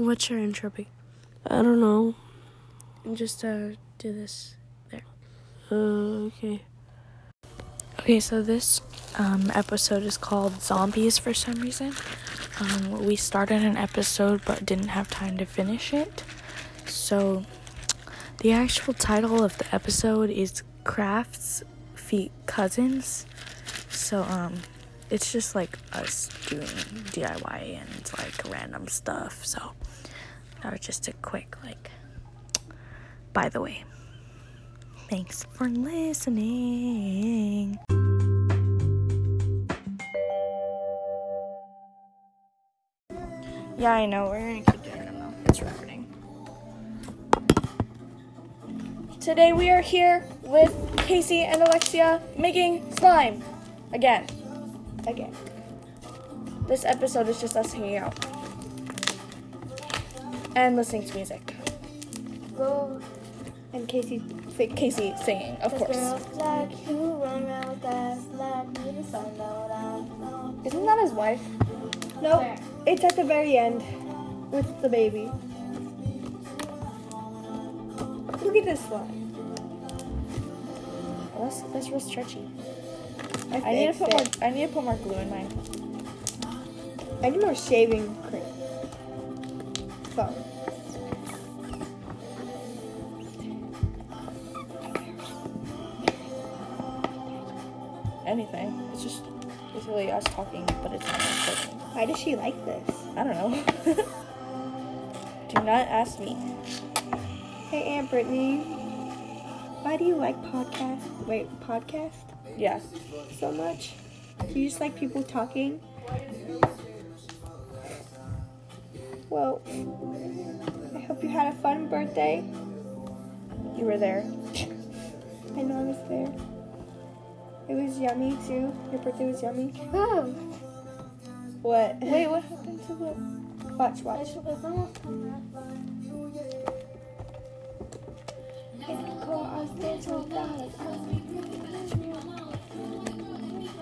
What's your intro be? I don't know. Just uh, do this there. Uh, okay. Okay, so this um, episode is called Zombies for some reason. Um, we started an episode but didn't have time to finish it. So, the actual title of the episode is Crafts Feet Cousins. So, um, it's just like us doing DIY and like random stuff. So, that was just a quick, like, by the way. Thanks for listening. Yeah, I know. We're gonna keep doing them though. It's recording. Today we are here with Casey and Alexia making slime. Again. Again. This episode is just us hanging out. And listening to music. Go And Casey Casey singing, of course. girls like you run around with us like me the sun down. Isn't that his wife? Nope. It's at the very end with the baby. Look at this one. Oh, that's that's real stretchy. I, I need to put it. more I need to put more glue in mine. I need more shaving cream. So. Anything. It's just it's really us talking, but it's not recording. Why does she like this? I don't know. Do not ask me. Hey, Aunt Brittany. Why do you like podcast? Wait, podcast Yeah. so much? Do you just like people talking? Well, I hope you had a fun birthday. You were there. I know I was there. It was yummy too. Your birthday was yummy. Oh. What? Wait, what happened to the Watch, watch.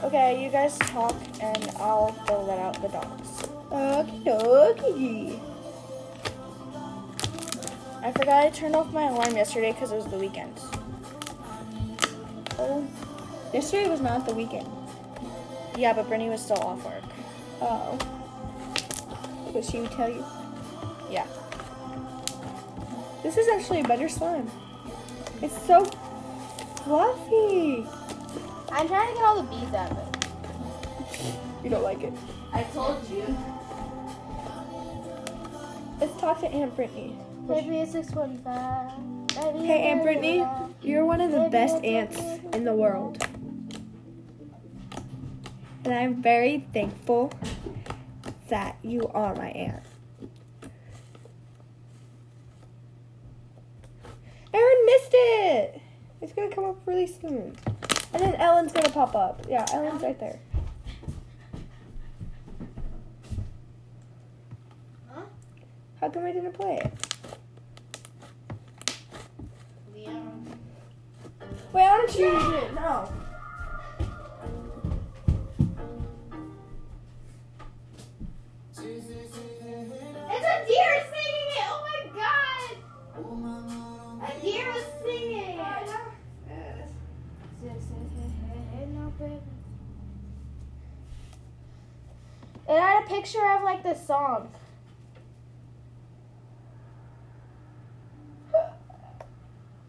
Okay, you guys talk and I'll go let out the dogs. Okie dokie. I forgot I turned off my alarm yesterday because it was the weekend. Oh, yesterday was not the weekend. Yeah, but Brittany was still off work. Oh. So she would tell you. Yeah. This is actually a better slime. It's so fluffy. I'm trying to get all the bees out of it. You don't like it. I told you. Let's talk to Aunt Brittany. Maybe it's 645. Maybe Hey, Aunt it's Brittany, you're one of the Maybe best it's aunts in the world. And I'm very thankful that you are my aunt. Erin missed it! It's gonna come up really soon. And then Ellen's gonna pop up. Yeah, Ellen's right there. Huh? How come I didn't play it? Wait, I wanna choose it. No. It's a deer it! Had a picture of like the song.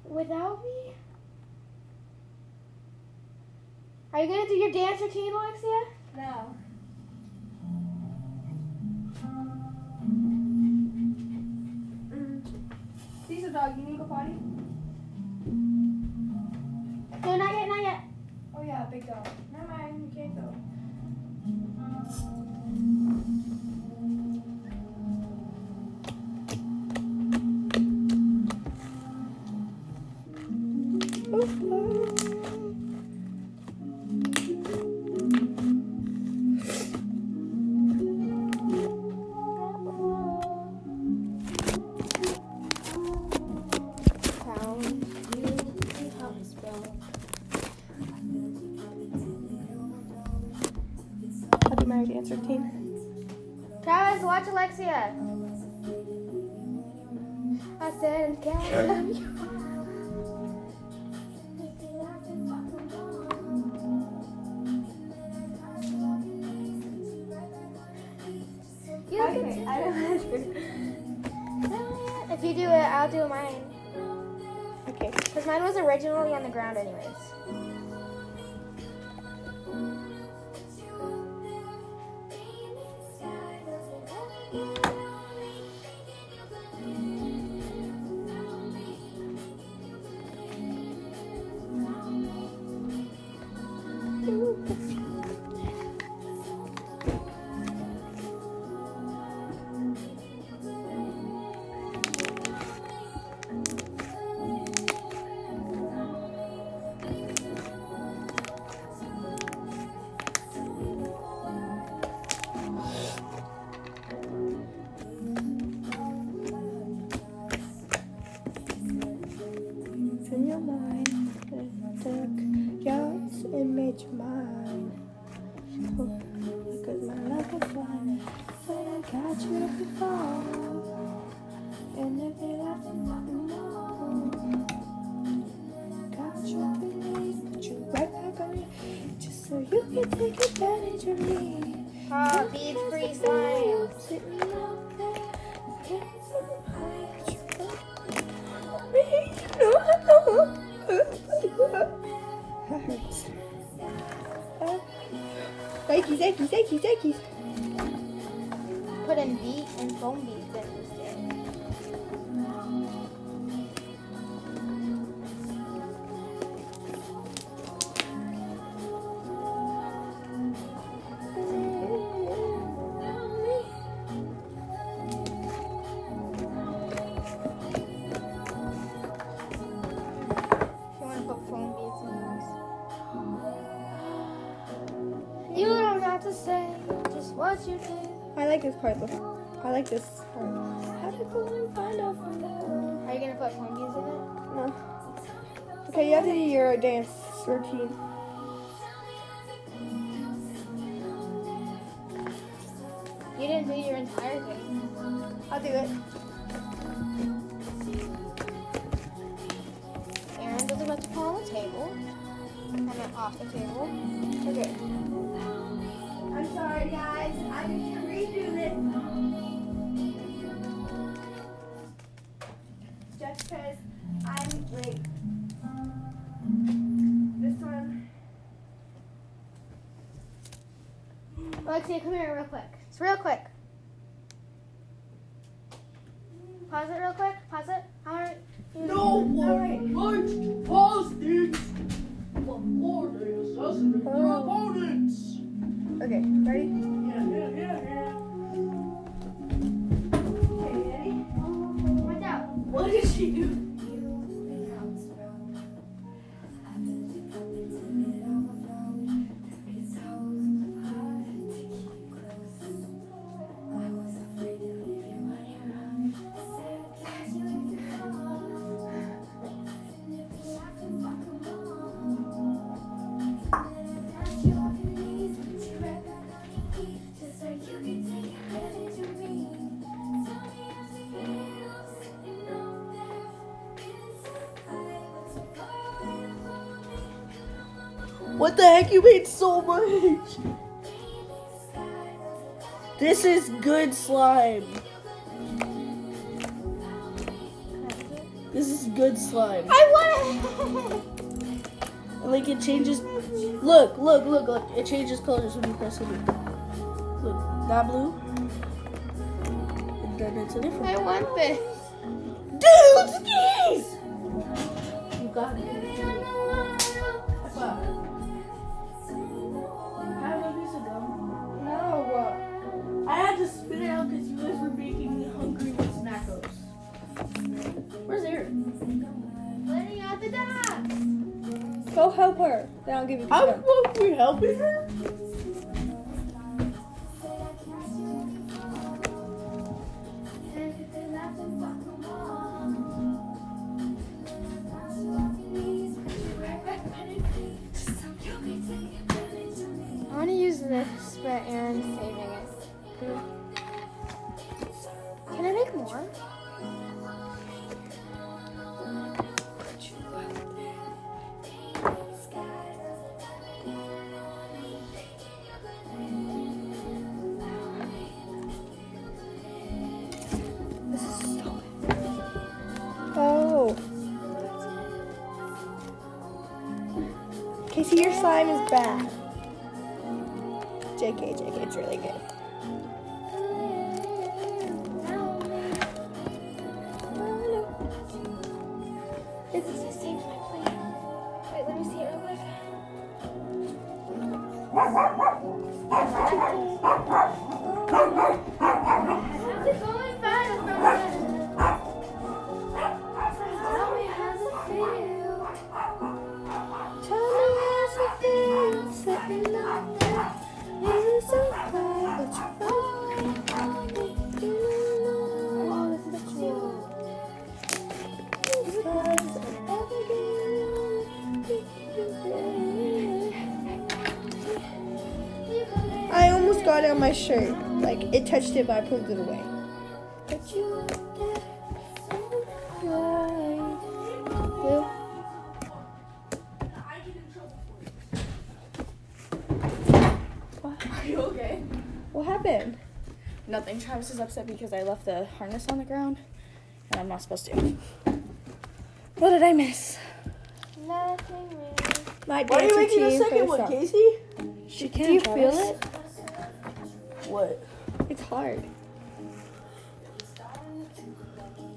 Without me? Are you gonna do your dance routine, Alexia? No. Mm. Caesar dog, you need to go potty? Big dog. Never mind, you can't go. Casey, Zeki, Zeki, Zeki. Put in beat and foam beats in. 13th. Alexia, come here real quick. It's real quick. Thank you, mate, so much. This is good slime. This is good slime. I want it. Like it changes. Look, look, look, look. It changes colors when you press it. Look, not blue. And then it's a different. I want this. I'll give you. I will be helping her. I want to use this, but Erin's saving it. Can I make more? Your slime is bad. JK, JK, it's really good. Like, it touched it, but I pulled it away. Are you okay? What happened? Nothing. Travis is upset because I left the harness on the ground, and I'm not supposed to. What did I miss? Nothing really. My Why are you making a second one, Casey? She can't. Do you feel it? What? Hard.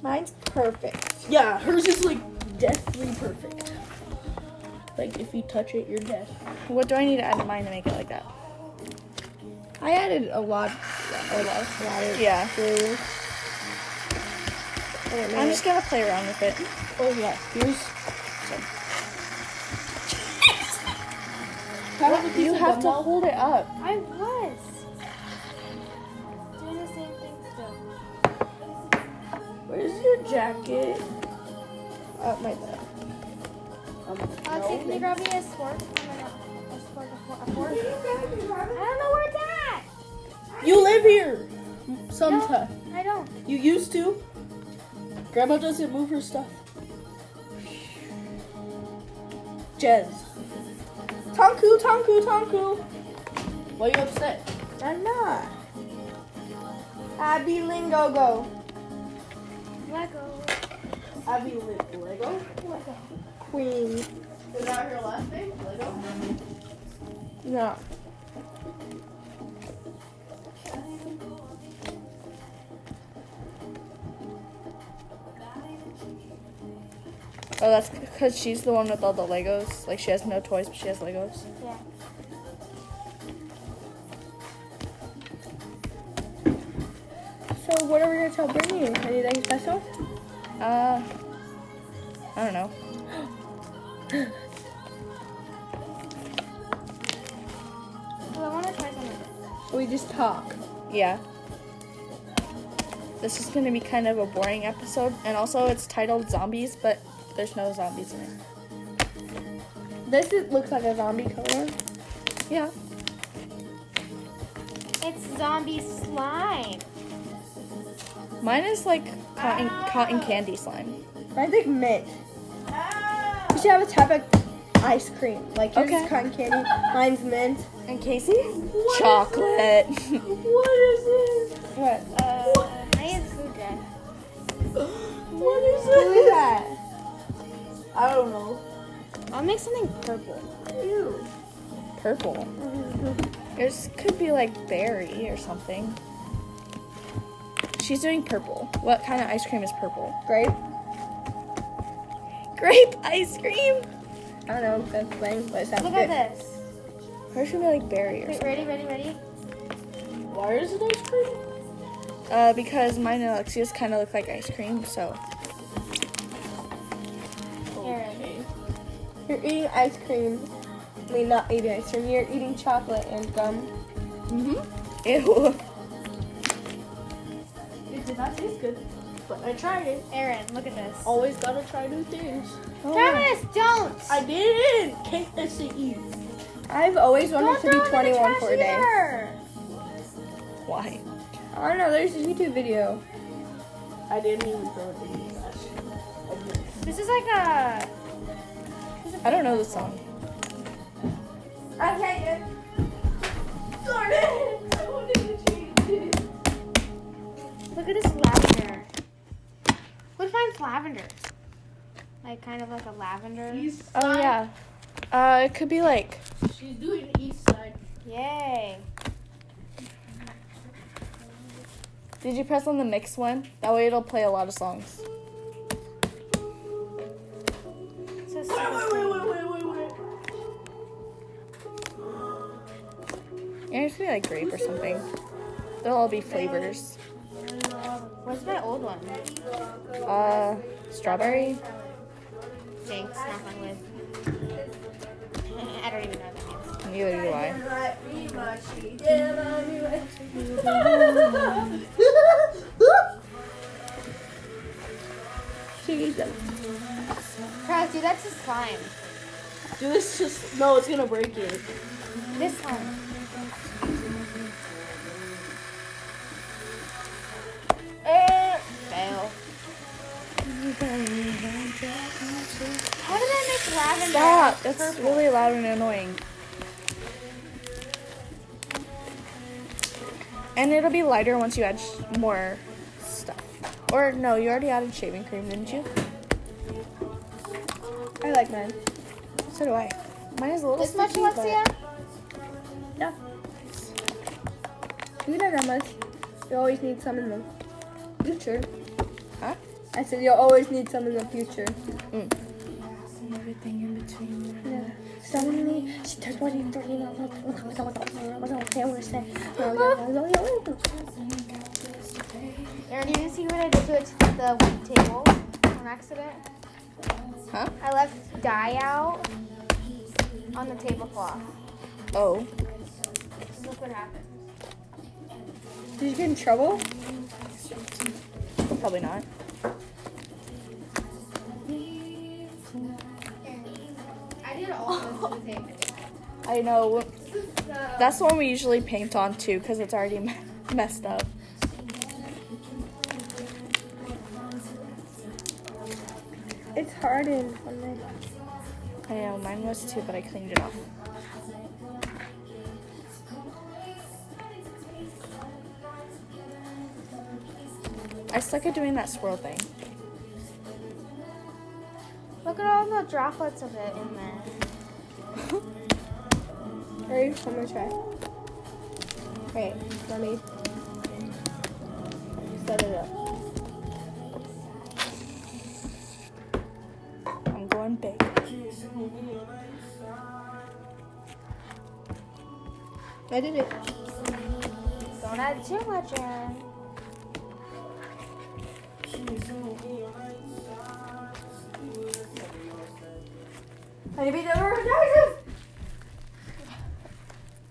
Mine's perfect. Yeah, hers is like deathly perfect. Like if you touch it, you're dead. What do I need to add to mine to make it like that? I added a lot, a lot, a lot of Yeah. glue. And I'm just gonna play around with it. Oh yeah, here's What? You have to hold it up. I was your jacket? it up my butt. Um, Alexi, can you grab me a fork? Oh my god. A fork, a fork, a fork? I don't know where it's at. You live here. Sometimes. I don't. You used to. Grandma doesn't move her stuff. Jez. Tonku, Tonku, Tonku. Why you upset? I'm not. Abby Lingogo. Lego. Abby Li- Lego? Queen. Is that her last name? Lego? No. Oh, that's because she's the one with all the Legos. Like she has no toys, but she has Legos. Yeah. So what are we gonna tell Brittany? Anything special? Uh, I don't know. Well, I want to try something. We just talk. Yeah. This is gonna be kind of a boring episode, and also it's titled Zombies, but there's no zombies in it. This is, looks like a zombie color. Yeah. It's zombie slime. Mine is like cotton cotton candy slime. Mine's like mint. We should have a type of ice cream. Like yours Okay. is cotton candy, mine's mint. And Casey? Chocolate. What is this? What? Uh, I have food jet. What is Who is this? that? I don't know. I'll make something purple. Ew. Purple. Yours could be like berry or something. She's doing purple. What kind of ice cream is purple? Grape? Grape ice cream. I don't know. That's lame, but it sounds Look good. at this. Hers should be like berry or Wait, something. ready, ready, ready? Why is it ice cream? Uh, because mine and Alexia's kind of look like ice cream, so. Erin. You're eating ice cream. I mean, not eating ice cream. You're eating chocolate and gum. Mm-hmm. Ew. It did not taste good, but I tried it. Erin, look at this. Always gotta try new things. Oh. Travis, don't! I didn't. K S A E. I've always don't wanted to be throw it in the 21 for a day. either. Why? I don't know. There's a YouTube video. I didn't even throw it in the trash. I didn't. This is like a. I don't know the song. I can't Darn it! I wanted to change it. Look at this lavender. What if mine's lavender? Like kind of like a lavender. These Oh yeah. Uh, it could be like She's doing east side. Yay. Did you press on the mix one? That way it'll play a lot of songs. So Wait, wait, wait, wait, wait, wait, wait. Yeah, it should be like grape or something. They'll all be flavors. Where's my old one? Uh, strawberry. Jinx, knock on wood. I don't even know what that. Neither do I. Crowd, dude, that's just fine. Do this just no, it's gonna break it. This time. Uh, fail. How did I make lavender? Stop! That's purple? really loud and annoying. And it'll be lighter once you add sh- more stuff. Or no, you already added shaving cream, didn't you? I like mine. So do I. Mine is a little This much, sticky, but- Alexia? Yeah. You know that much. You always need some in the future. Huh? I said you'll always need some in the future. Everything in between. Yeah. Suddenly, she turned 23 and I was like, okay, I'm gonna say, Erin, did you see what I did to it to the white table on accident? Huh? I left dye out on the tablecloth. Oh. Look what happened. Did you get in trouble? Probably not. I did all this to the. I know. That's the one we usually paint on too, because it's already me- messed up. It's hardened. I know, mine was too, but I cleaned it off. I suck at doing that swirl thing. Look at all the droplets of it in there. Ready? I'm gonna try. Wait, let me set it up. I'm going big. I did it. Don't add too much, Beat the.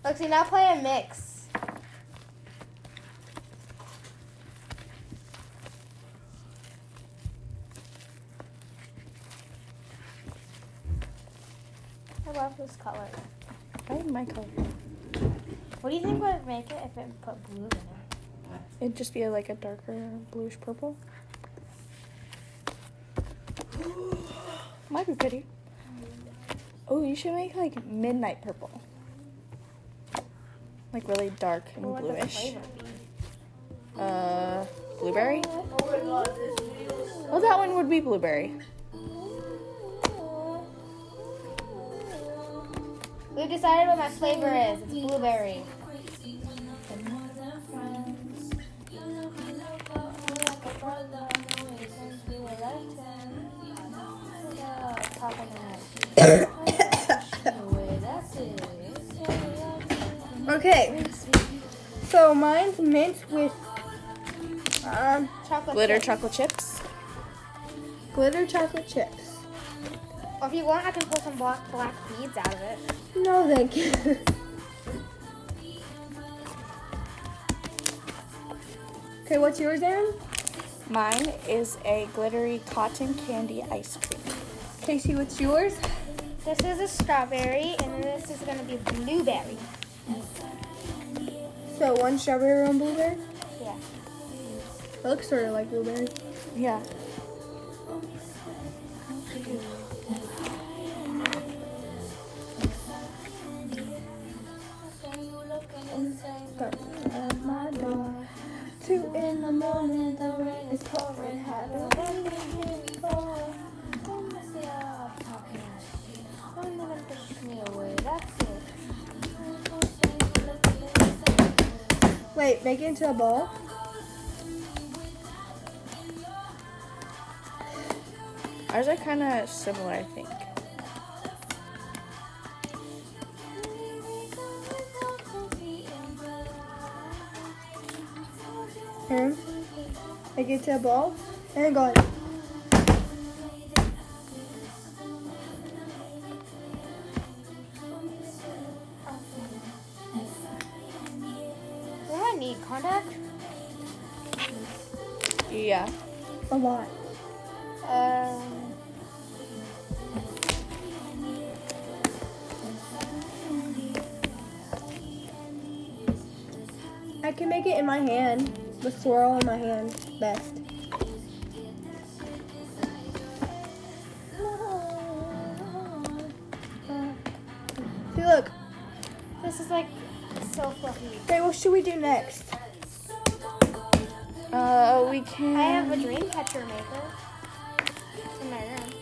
Lexi, now play a mix. I love this color. I like my color. What do you think would make it if it put blue in it? It'd just be like a darker bluish purple. Might be pretty. Oh, you should make like midnight purple. Like really dark and What bluish. Uh, blueberry? Oh my god, this video is Oh, that one would be blueberry. We've decided what my flavor is. It's blueberry. Okay. So mine's mint with um, Chocolate Glitter chip. chocolate chips. glitter chocolate chips. Or if you want, I can pull some black, black beads out of it. No, thank you. okay, what's yours, Erin? Mine is a glittery cotton candy ice cream. Casey, what's yours? This is a strawberry, and this is gonna be blueberry. So one strawberry, one blueberry. Yeah. It looks sort of like blueberry. Yeah. At my door. Two in the morning, the rain is pouring. Haven't been here before. Wait, make it into a ball. Ours are kind of similar, I think. Here. Make it into a ball. And go ahead. Swirl in my hand. Best. See, look. This is like so fluffy. Okay, what should we do next? Uh, we can. I have a dream catcher maker in my room.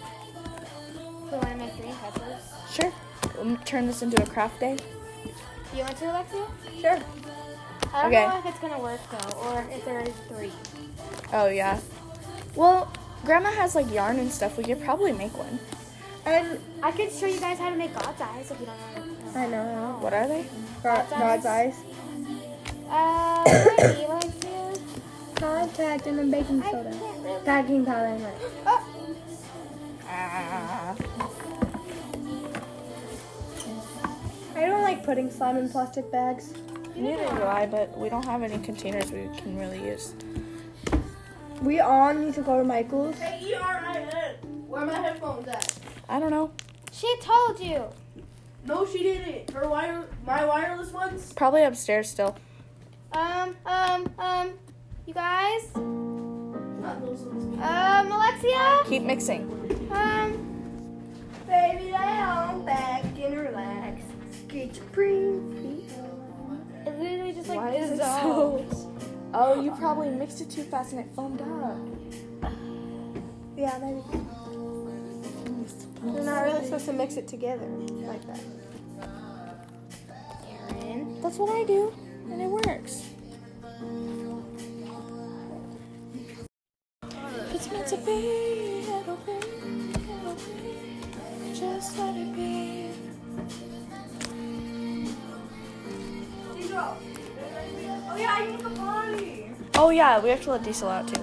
We want to make dream catchers. Sure. We'll turn this into a craft day. You want to, Alexia? Sure. I don't Okay. know if it's gonna work though, or if there is three. Oh yeah. Well, Grandma has like yarn and stuff. We could probably make one. And I could show you guys how to make God's eyes if you don't know. I know. What are they? God, God's eyes. Uh, maybe, Alexia. Contact and then baking soda. really. Baking powder and rice. Oh, Ah. I don't like putting slime in plastic bags. Neither do I, but we don't have any containers we can really use. We all need to go to Michael's. Hey, E-R-I-N. Where are my headphones at? I don't know. she told you. No, she didn't. Her wire, my wireless ones. Probably upstairs still. Um, um, um, you guys. Not those ones. Um, Alexia. Keep mixing. Um, Baby, lay on back and relax. Get your pretty feet. it literally just like Why is it dissolves. Oh, you probably mixed it too fast and it foamed up. Yeah, maybe. You're not really supposed to mix it together like that. Erin. That's what I do, and it works. It's meant to be, it'll be, it'll be. Just let it be. Oh yeah, I need the potty. Oh yeah, we have to let Diesel out too.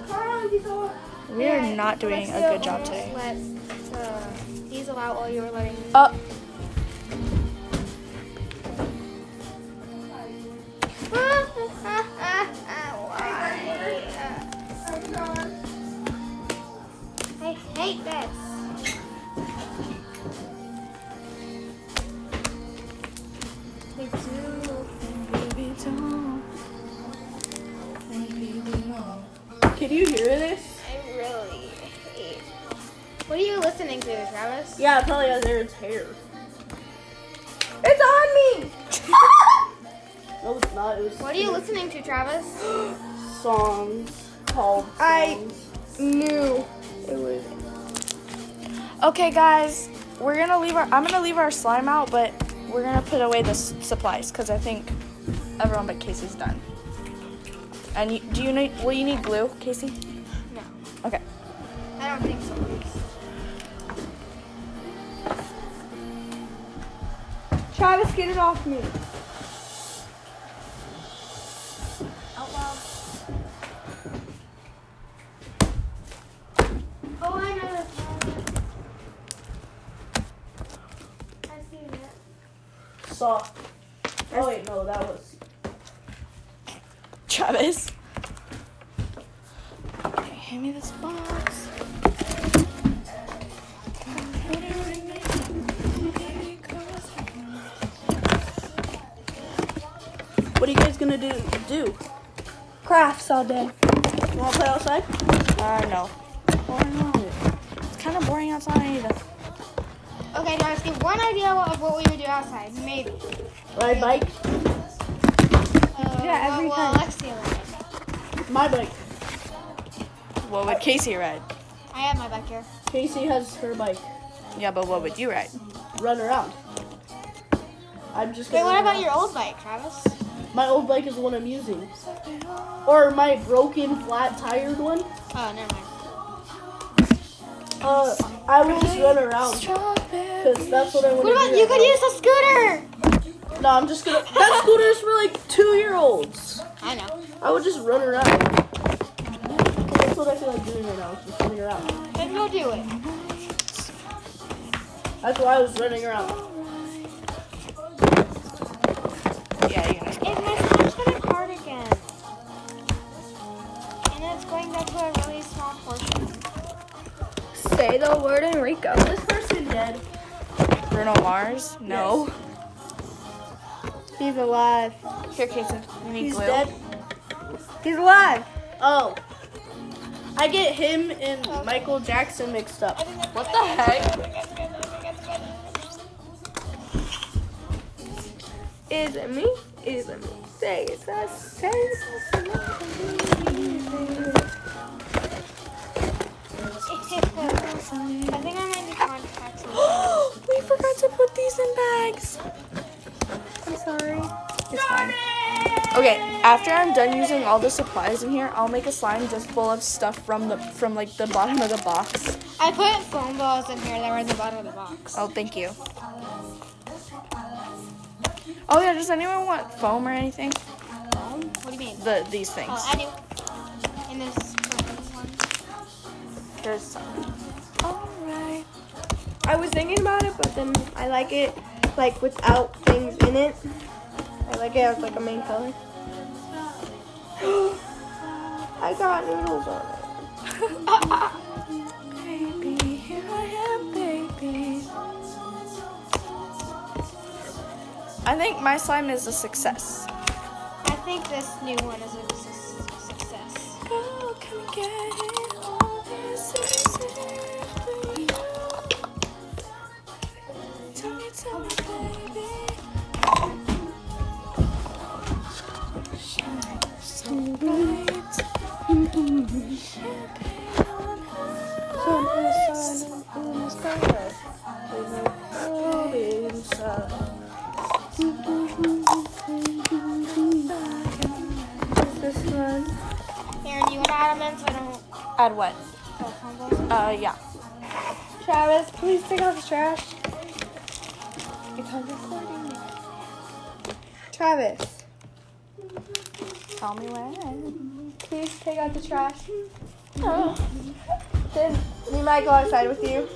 Diesel. We are not doing a good job today. Let uh, Diesel out while you were letting. Uh, I hate this. They do. Can you hear this? I really hate. What are you listening to, Travis? Yeah, probably has Erin's hair. It's on me! No, it's not. It was What are you listening to, Travis? songs called. I- songs. New. It was. Okay, guys, we're gonna leave our. I'm gonna leave our slime out, but we're gonna put away the s- supplies because I think everyone but Casey's done. And you, do you need? Will you need glue, Casey? No. Okay. I don't think so. Travis, get it off me. Casey ride? I have my bike here. Casey has her bike. Yeah, but what would you ride? Run around. I'm just Wait, gonna. what about around. your old bike, Travis? My old bike is the one I'm using. Or my broken, flat tired one. Oh, never mind. Uh, I will just run around because that's what I want What about do. you could use a scooter? No, I'm just gonna. That scooter's for like two year olds. I know. I would just run around. That's what I feel like doing right now. is Just running around. Then go do it. That's why I was running around. Yeah, you know. If my son's got a cardigan, and it's going down to a really small portion. Say the word Enrico. This person dead. Bruno Mars? No. He's alive. Here, Casey. You need He's glue. dead. He's alive. Oh. I get him and Michael Jackson mixed up. What the heck? Is it me? Is it me? Say it's us. Say it's us. I think I might need contacts. we forgot to put these in bags. I'm sorry. It's fine. Okay, after I'm done using all the supplies in here, I'll make a slime just full of stuff from the from like the bottom of the box. I put foam balls in here that were in the bottom of the box. Oh, thank you. Oh yeah, does anyone want foam or anything? Foam? What do you mean? The these things. Oh, I do. In this one. There's some. Alright. I was thinking about it, but then I like it like without things in it. I like it as like a main color. I got noodles on it. Baby, here I am, baby. I think my slime is a success. I think this new one is a success. Oh, Girl, come get it. Go outside with you.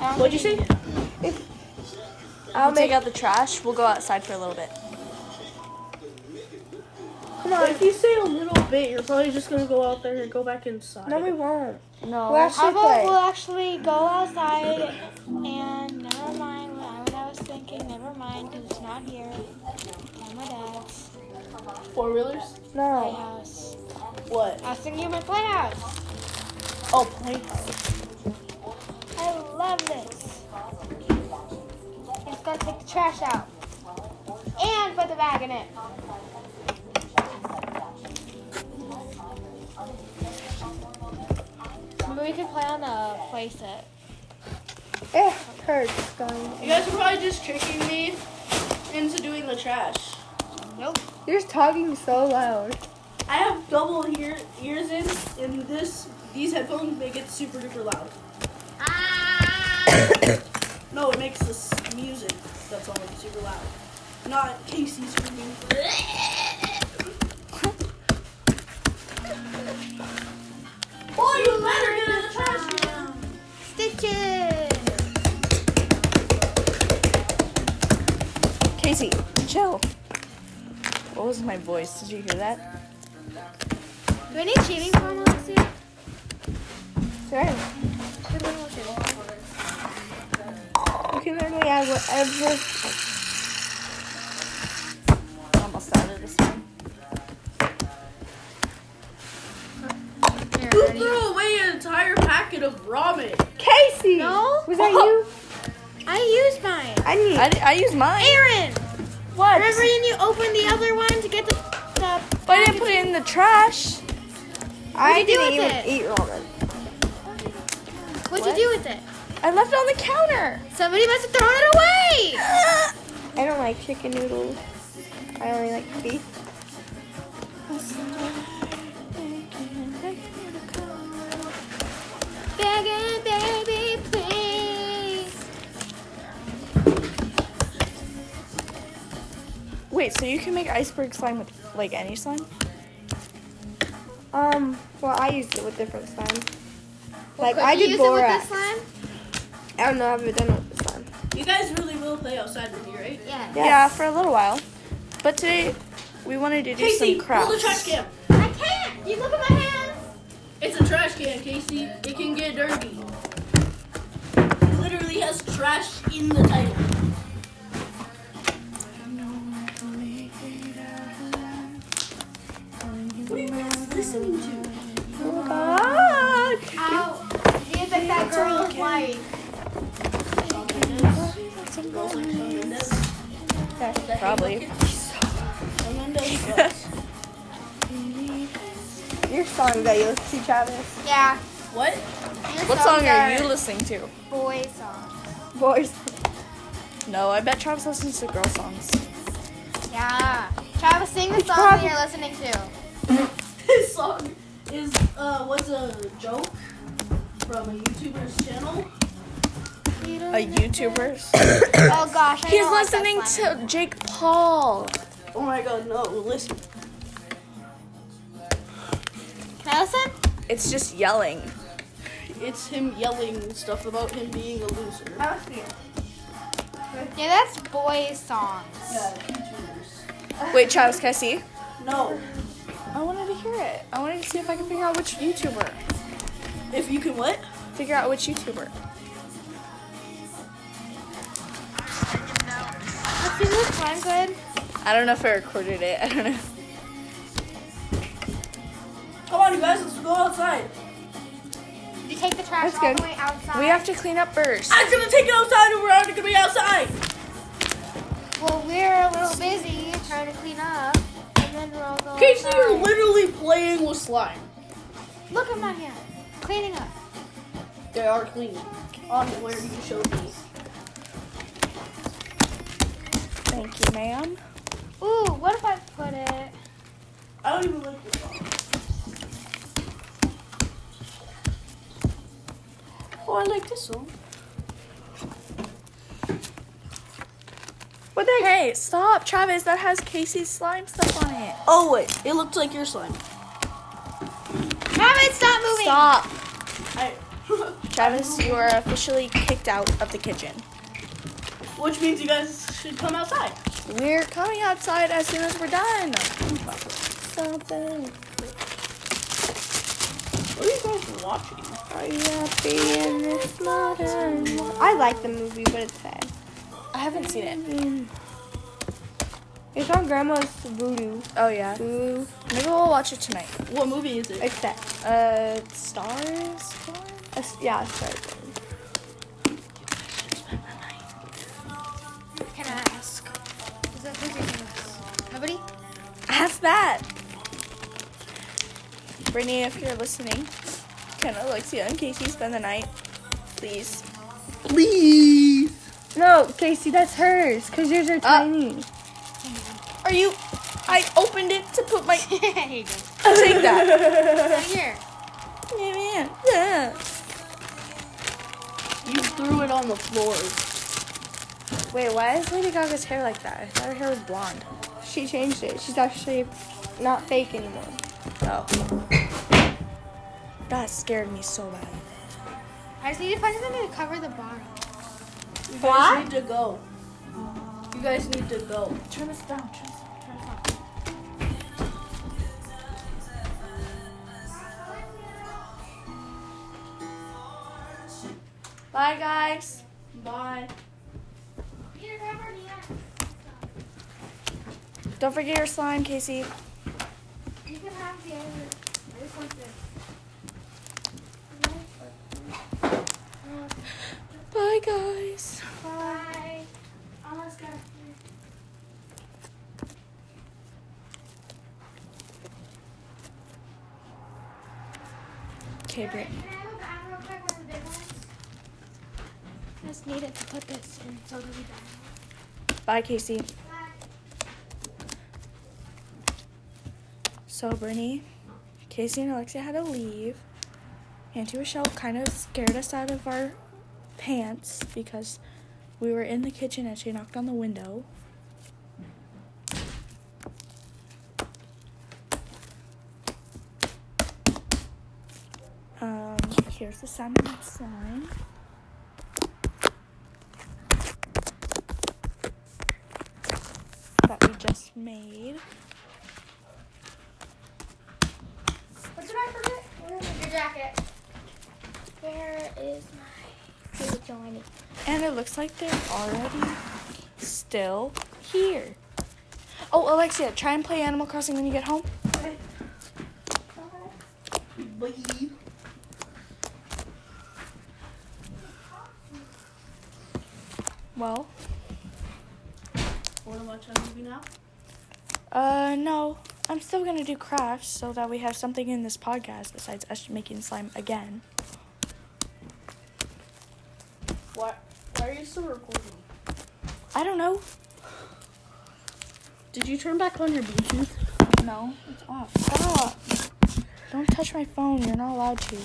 I don't What'd you think say? I'll I'll take out the trash. We'll go outside for a little bit. Come on. If you say a little bit, you're probably just gonna go out there and go back inside. No, we won't. No. We'll How actually about play. we'll actually go outside and never mind what I was thinking. Never mind, 'cause it's not here. At my dad's Four wheelers? No. house. What? I was thinking of my playhouse. Oh, playhouse. I love this. It's gonna take the trash out and put the bag in it. Maybe we could play on the playset. Eh, hurts going. You guys are probably just tricking me into doing the trash. Nope. You're just talking so loud. I have double ear ears in, and this these headphones make it super duper loud. No, it makes this music. That's all like super loud. Not Casey screaming. Oh, you better get in the trash can. Stitches. Casey, chill. What was my voice? Did you hear that? Do we need shaving foam, Alexia? Sure. We need more shaving. You can literally add whatever. I'm almost out of this one. Here, Who threw away an entire packet of ramen? Casey! No? Was that you? I used mine. I need. I, I use mine. Erin! What? Remember when you opened the other one to get the, the But I didn't put it in the trash. I do didn't with even it? eat ramen. What'd What? you do with it? I left it on the counter. Somebody must have thrown it away! I don't like chicken noodles. I only like beef. Begging, baby, please. Wait, so you can make iceberg slime with like any slime? Um, well, I used it with different slime. Like Could I you did use it with borax. this slime? I don't know. I haven't done it with the slime. You guys really will play outside with me, right? Yeah. Yes. Yeah, for a little while. But today we wanted to do Casey, some crafts. pull the trash can. I can't. You look at my hands. It's a trash can, Casey. It can get dirty. It literally has trash in the title. Probably. Shawn Your song that you listen to, Travis. Yeah. What? Your What song are you listening to? Boy songs. Boys. No, I bet Travis listens to girl songs. Yeah. Travis, sing the song that you're listening to. This song is uh was a joke from a YouTuber's channel. A YouTuber. Oh gosh, I He's don't like listening to Jake Paul. Oh my god, no, listen. Can I listen? It's just yelling. It's him yelling stuff about him being a loser. Yeah, that's boy songs. Yeah, YouTubers. Wait, Travis, can I see? No. I wanted to hear it. I wanted to see if I can figure out which YouTuber. If you can what? Figure out which YouTuber. Let's this slime good. I don't know if I recorded it. I don't know. Come on, you guys, let's go outside. You take the trash That's all good. the way outside. We have to clean up first. I'm gonna take it outside and we're not gonna be outside. Well, we're a little busy trying to clean up, and then we'll go. Casey, you're literally playing with slime. Look, I'm not here. Cleaning up. They are clean. On where you showed me. Thank you, ma'am. Ooh, what if I put it? I don't even like this song. Oh, I like this one. What the heck? Hey, stop, Travis. That has Casey's slime stuff on it. Oh wait, it looks like your slime. Travis, stop moving. Stop. I, Travis, you are officially kicked out of the kitchen. which means you guys should come outside. We're coming outside as soon as we're done. Something. What are you guys watching? Are you happy in this modern world? I like the movie, but it's sad. I haven't seen it. It's on Grandma's Vudu. Oh yeah. Ooh, Maybe we'll watch it tonight. What movie is it? it's that. Uh, stars. Uh, yeah, it's Is that who's using this? Nobody? Ask that. Brittany, if you're listening, can Alexia and Casey spend the night, please? Please. No, Casey, that's hers. Cause yours are uh, tiny. Are you? I opened it to put my. here you go. Take that. Right here. Yeah, yeah. You threw it on the floor. Wait, why is Lady Gaga's hair like that? I thought her hair was blonde. She changed it. She's actually not fake anymore. Oh. That scared me so bad. I just need to find something to cover the bottom. You guys What? need to go. You guys need to go. Turn this down. Turn this, turn this off. Bye, guys. Bye. Don't forget your slime, Casey. You can have the other. This one's this. Bye, guys. Bye. Almost got Okay, Britt. Can I have a bag real quick, one of the big ones? I just need it to put this in so it'll be done. Bye, Casey. So, Brittany, Casey and Alexia had to leave. Auntie Rochelle kind of scared us out of our pants because we were in the kitchen and she knocked on the window. Um, here's the and slime. That we just made. What did I forget? Where is your jacket? Where is my? And it looks like they're already still here. Oh, Alexia, try and play Animal Crossing when you get home. Bye. Well, Want to watch a movie now? uh, no. I'm still gonna do crafts so that we have something in this podcast besides us making slime again. Why? Why are you still recording? I don't know. Did you turn back on your Bluetooth? No, it's off. Stop. Don't touch my phone. You're not allowed to.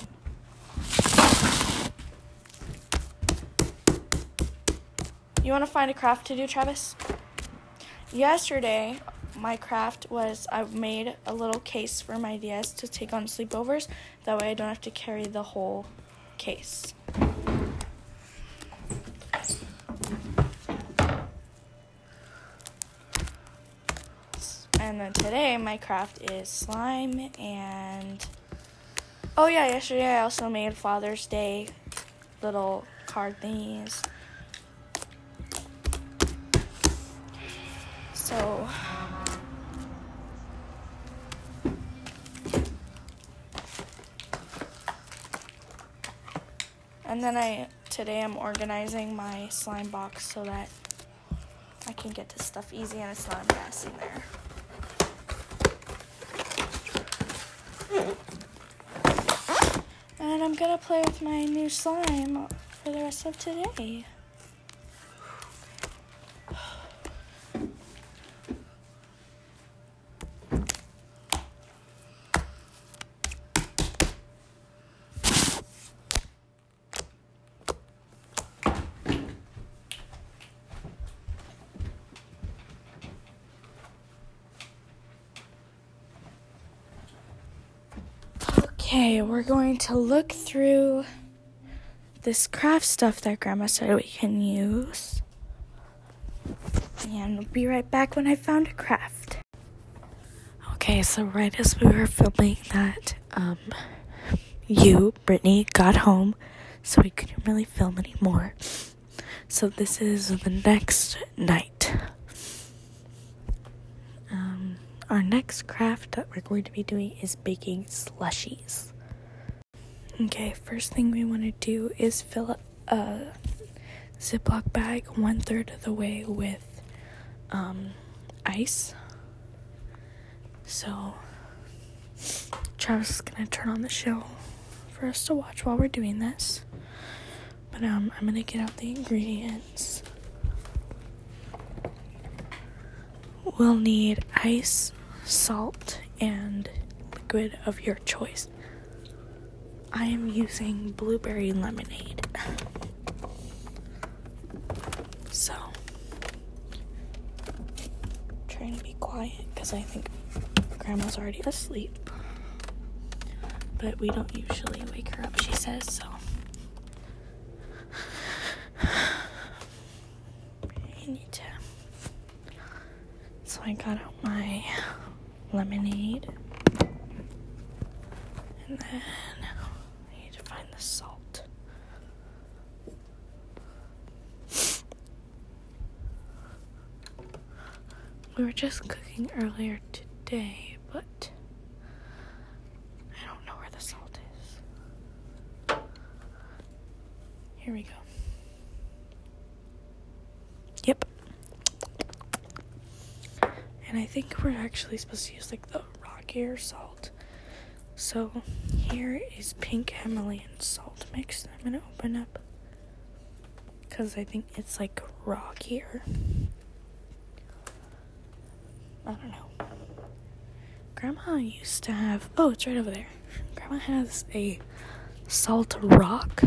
You want to find a craft to do, Travis? Yesterday, my craft was I made a little case for my DS to take on sleepovers. That way, I don't have to carry the whole case. And then today, my craft is slime and. Oh, yeah, yesterday I also made Father's Day little card thingies. So. And then I today I'm organizing my slime box so that I can get to stuff easy and it's not a mess in there. And I'm gonna play with my new slime for the rest of today. Okay, we're going to look through this craft stuff that Grandma said we can use. And we'll be right back when I found a craft. Okay, so right as we were filming that, um, you, Brittany, got home, so we couldn't really film anymore. So this is the next night. Um, our next craft that we're going to be doing is baking slushies. Okay, first thing we want to do is fill a Ziploc bag one third of the way with um, ice. So, Travis is gonna turn on the show for us to watch while we're doing this. But um, I'm gonna get out the ingredients. We'll need ice, salt, and liquid of your choice. I am using blueberry lemonade. So, trying to be quiet because I think grandma's already asleep. But we don't usually wake her up, she says, so. I need to. So I got out my lemonade. And then I need to find the salt. We were just cooking earlier today, but I don't know where the salt is. Here we go. Yep. And I think we're actually supposed to use like the rockier salt. So here is pink Himalayan salt mix that I'm gonna open up. Because I think it's like rockier. I don't know. Grandma used to have. Oh, it's right over there. Grandma has a salt rock.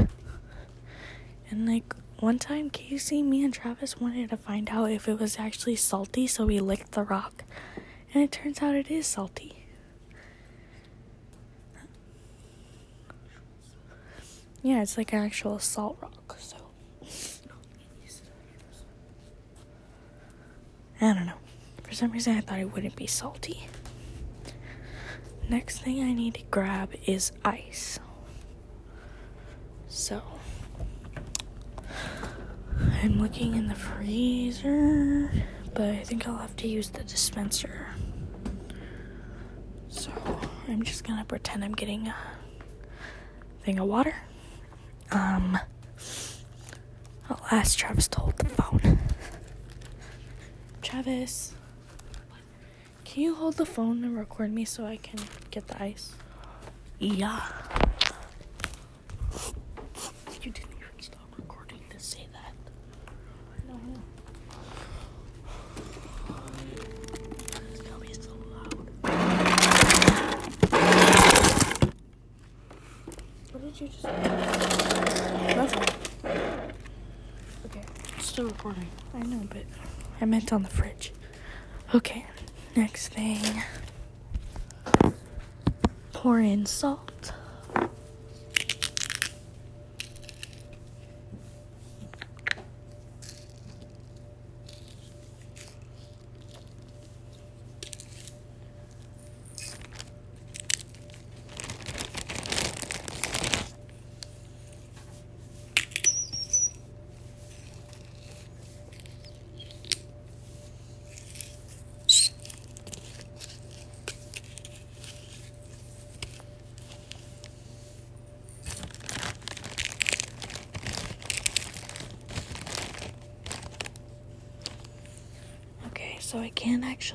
And like one time, Casey, me, and Travis wanted to find out if it was actually salty, so we licked the rock. And it turns out it is salty. Yeah, it's like an actual salt rock, so. I don't know. For some reason, I thought it wouldn't be salty. Next thing I need to grab is ice. So, I'm looking in the freezer, but I think I'll have to use the dispenser. So, I'm just gonna pretend I'm getting a thing of water. Um, I'll ask Travis to hold the phone. Travis, can you hold the phone and record me so I can get the ice? Yeah. You didn't even stop recording to say that. I know. It's gonna be so loud. What did you just Nothing. Okay. Still recording. I know, but I meant on the fridge. Okay, next thing. Pour in salt.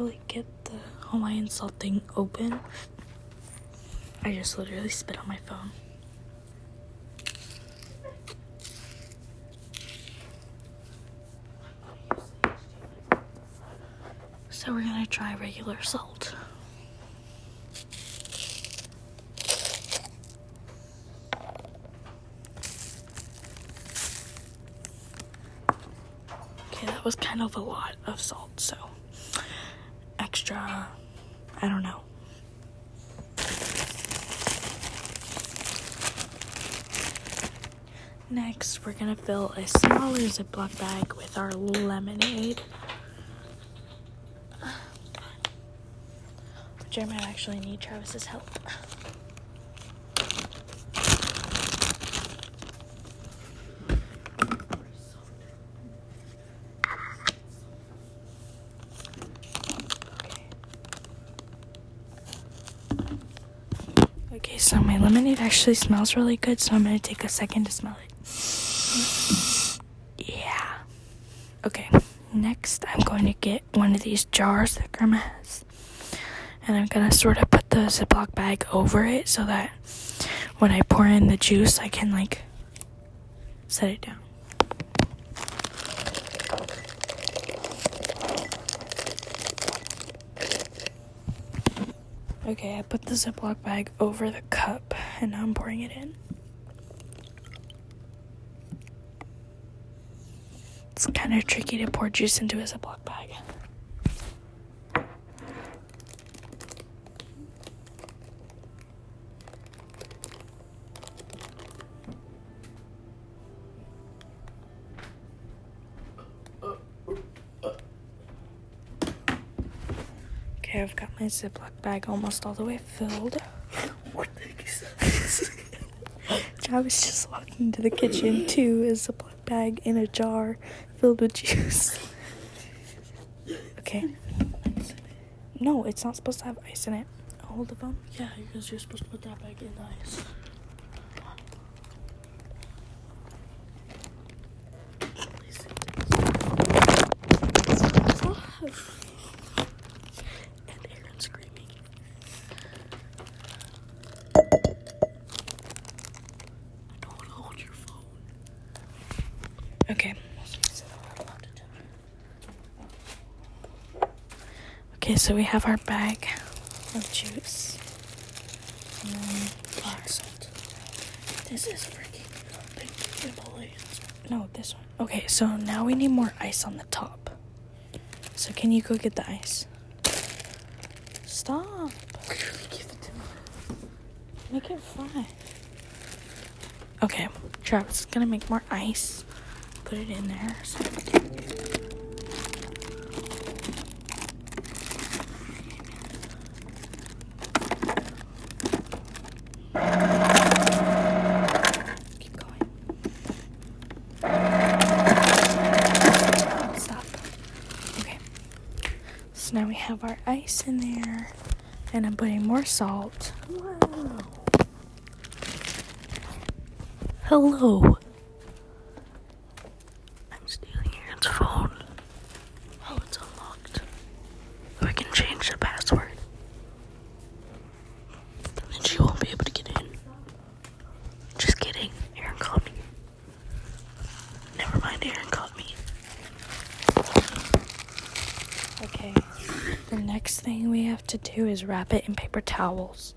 Actually get the Hawaiian salt thing open. I just literally spit on my phone. So we're gonna try regular salt. Okay, that was kind of a lot of salt, so extra, I don't know. Next, we're gonna fill a smaller Ziploc bag with our lemonade. Which I might actually need Travis's help. Okay. Okay, so my lemonade actually smells really good, so I'm gonna take a second to smell it. Yeah. Okay, next I'm going to get one of these jars that Grandma has. And I'm gonna sort of put the Ziploc bag over it so that when I pour in the juice, I can like set it down. Okay, I put the Ziploc bag over the cup and now I'm pouring it in. It's kind of tricky to pour juice into a Ziploc bag. Okay, I've got my Ziploc bag almost all the way filled. What the heck is that? Travis just walking to the kitchen to is a Ziploc bag in a jar filled with juice. Okay. No, it's not supposed to have ice in it. Hold the phone. yeah, because you're supposed to put that bag in the ice. And Erin screaming. Don't hold your phone. Okay. Okay, so we have our bag of juice. Salt. This is freaking No, this one. Okay, so now we need more ice on the top. So can you go get the ice? Stop. Make it fun. Okay, Travis is gonna make more ice. Put it in there. So. Keep going. Stop. Okay. So now we have our ice in there, and I'm putting more salt. Wow. Hello. I'm stealing Erin's phone. Oh, it's unlocked. We can change the password. And she won't be able to get in. Just kidding. Erin caught me. Never mind, Erin caught me. Okay. The next thing we have to do is wrap it in paper towels.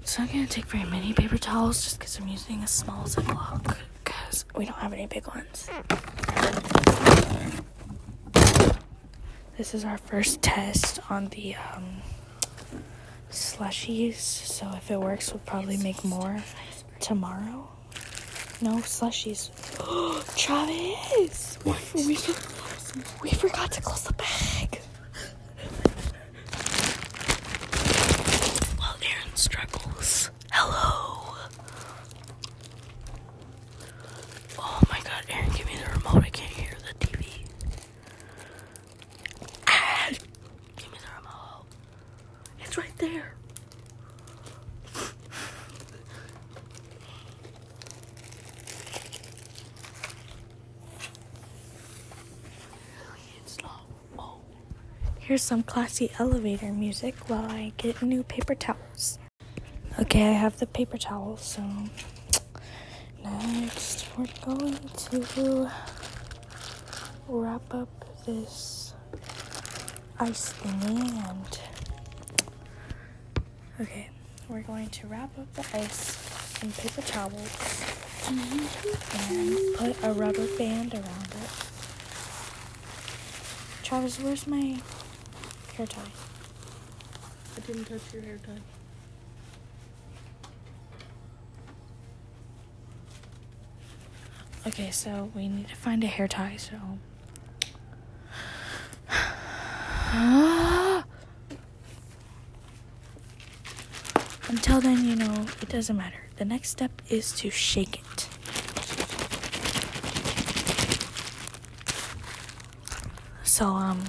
It's not gonna take very many paper towels just because I'm using a small Ziploc because we don't have any big ones. This is our first test on the um, slushies, so if it works, we'll probably make more tomorrow. No slushies. Travis! We, we, we forgot to close the bag. While Erin struggles. Hello. Oh my god, Erin, give me the remote. I can't hear the TV. Ah, give me the remote. It's right there. It's not. Oh. Here's some classy elevator music while I get new paper towels. Okay, I have the paper towels, so next we're going to wrap up this ice thingy and okay, we're going to wrap up the ice in paper towels and put a rubber band around it. Travis, where's my hair tie? I didn't touch your hair tie. Okay, so we need to find a hair tie, so. Until then, you know, it doesn't matter. The next step is to shake it. So, um,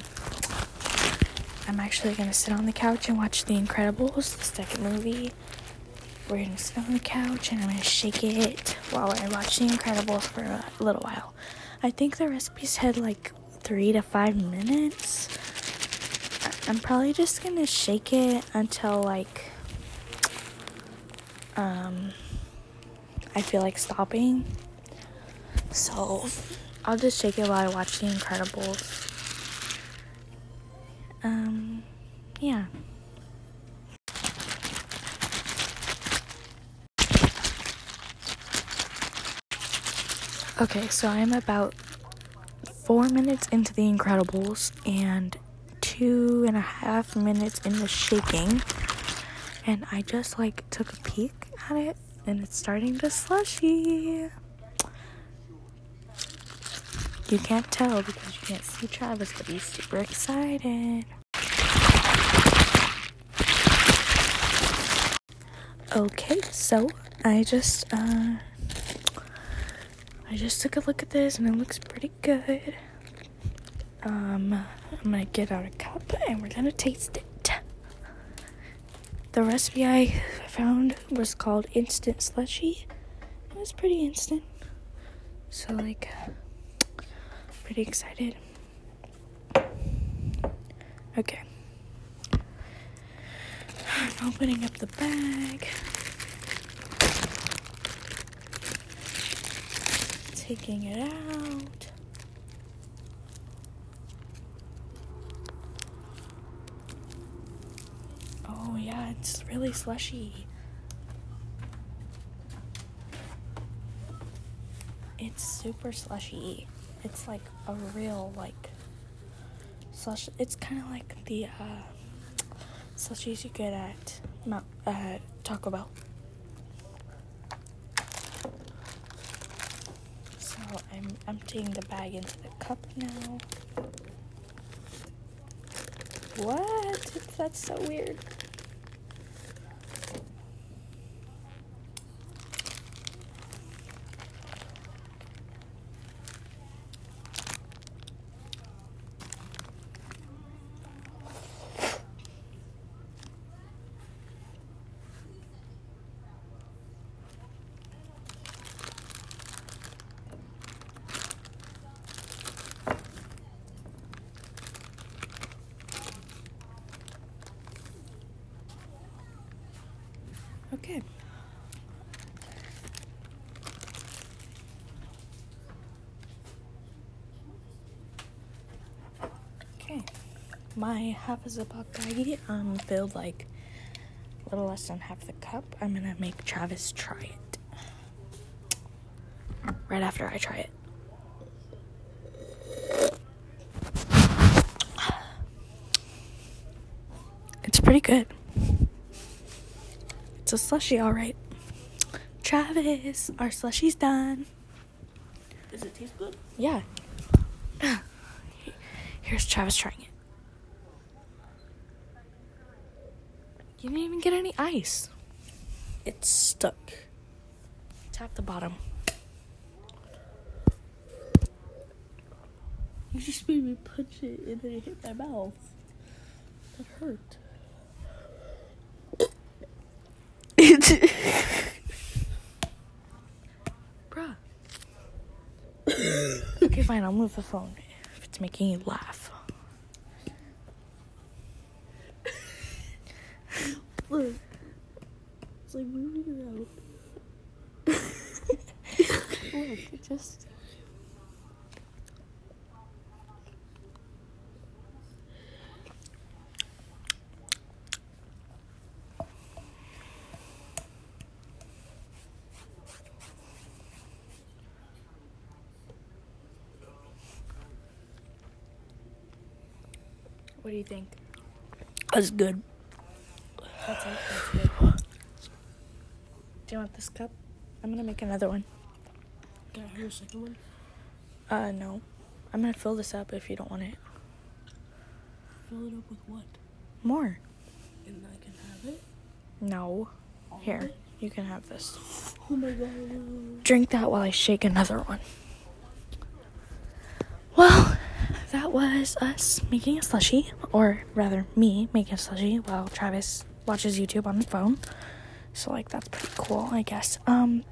I'm actually gonna sit on the couch and watch The Incredibles, the second movie. We're gonna sit on the couch and I'm gonna shake it while I watch The Incredibles for a little while. I think the recipe said like three to five minutes. I'm probably just gonna shake it until like um I feel like stopping. So I'll just shake it while I watch The Incredibles. Um yeah. Okay, so I'm about four minutes into The Incredibles and two and a half minutes into shaking. And I just like took a peek at it and it's starting to slushy. You can't tell because you can't see Travis, but he's super excited. Okay, so I just uh I just took a look at this and it looks pretty good. Um, I'm gonna get out a cup and we're gonna taste it. The recipe I found was called instant slushy. It was pretty instant. So, like, pretty excited. Okay. I'm opening up the bag. taking it out. Oh yeah, it's really slushy. It's super slushy. It's like a real like slush. It's kind of like the uh, slushies you get at Mount, uh, Taco Bell. I'm emptying the bag into the cup now. What? That's so weird. Okay. Okay. My half is a Ziploc baggie um filled like a little less than half the cup. I'm gonna make Travis try it. Right after I try it. It's pretty good. It's a slushy, alright. Travis, our slushy's done. Does it taste good? Yeah. Here's Travis trying it. You didn't even get any ice. It's stuck. Tap the bottom. You just made me punch it and then it hit my mouth. That hurt. Bruh. okay, fine, I'll move the phone if it's making you laugh. Look. It's like moving around. Look, it just. What do you think? That's good. That's it. That's good. Do you want this cup? I'm gonna make another one. Can I have a second one? Uh, no. I'm gonna fill this up if you don't want it. Fill it up with what? More. And I can have it? No. All Here, it? you can have this. Oh my god. Drink that while I shake another one. Well, that was us making a slushy, or rather, me making a slushy while Travis watches YouTube on his phone. So, like, that's pretty cool, I guess. Um,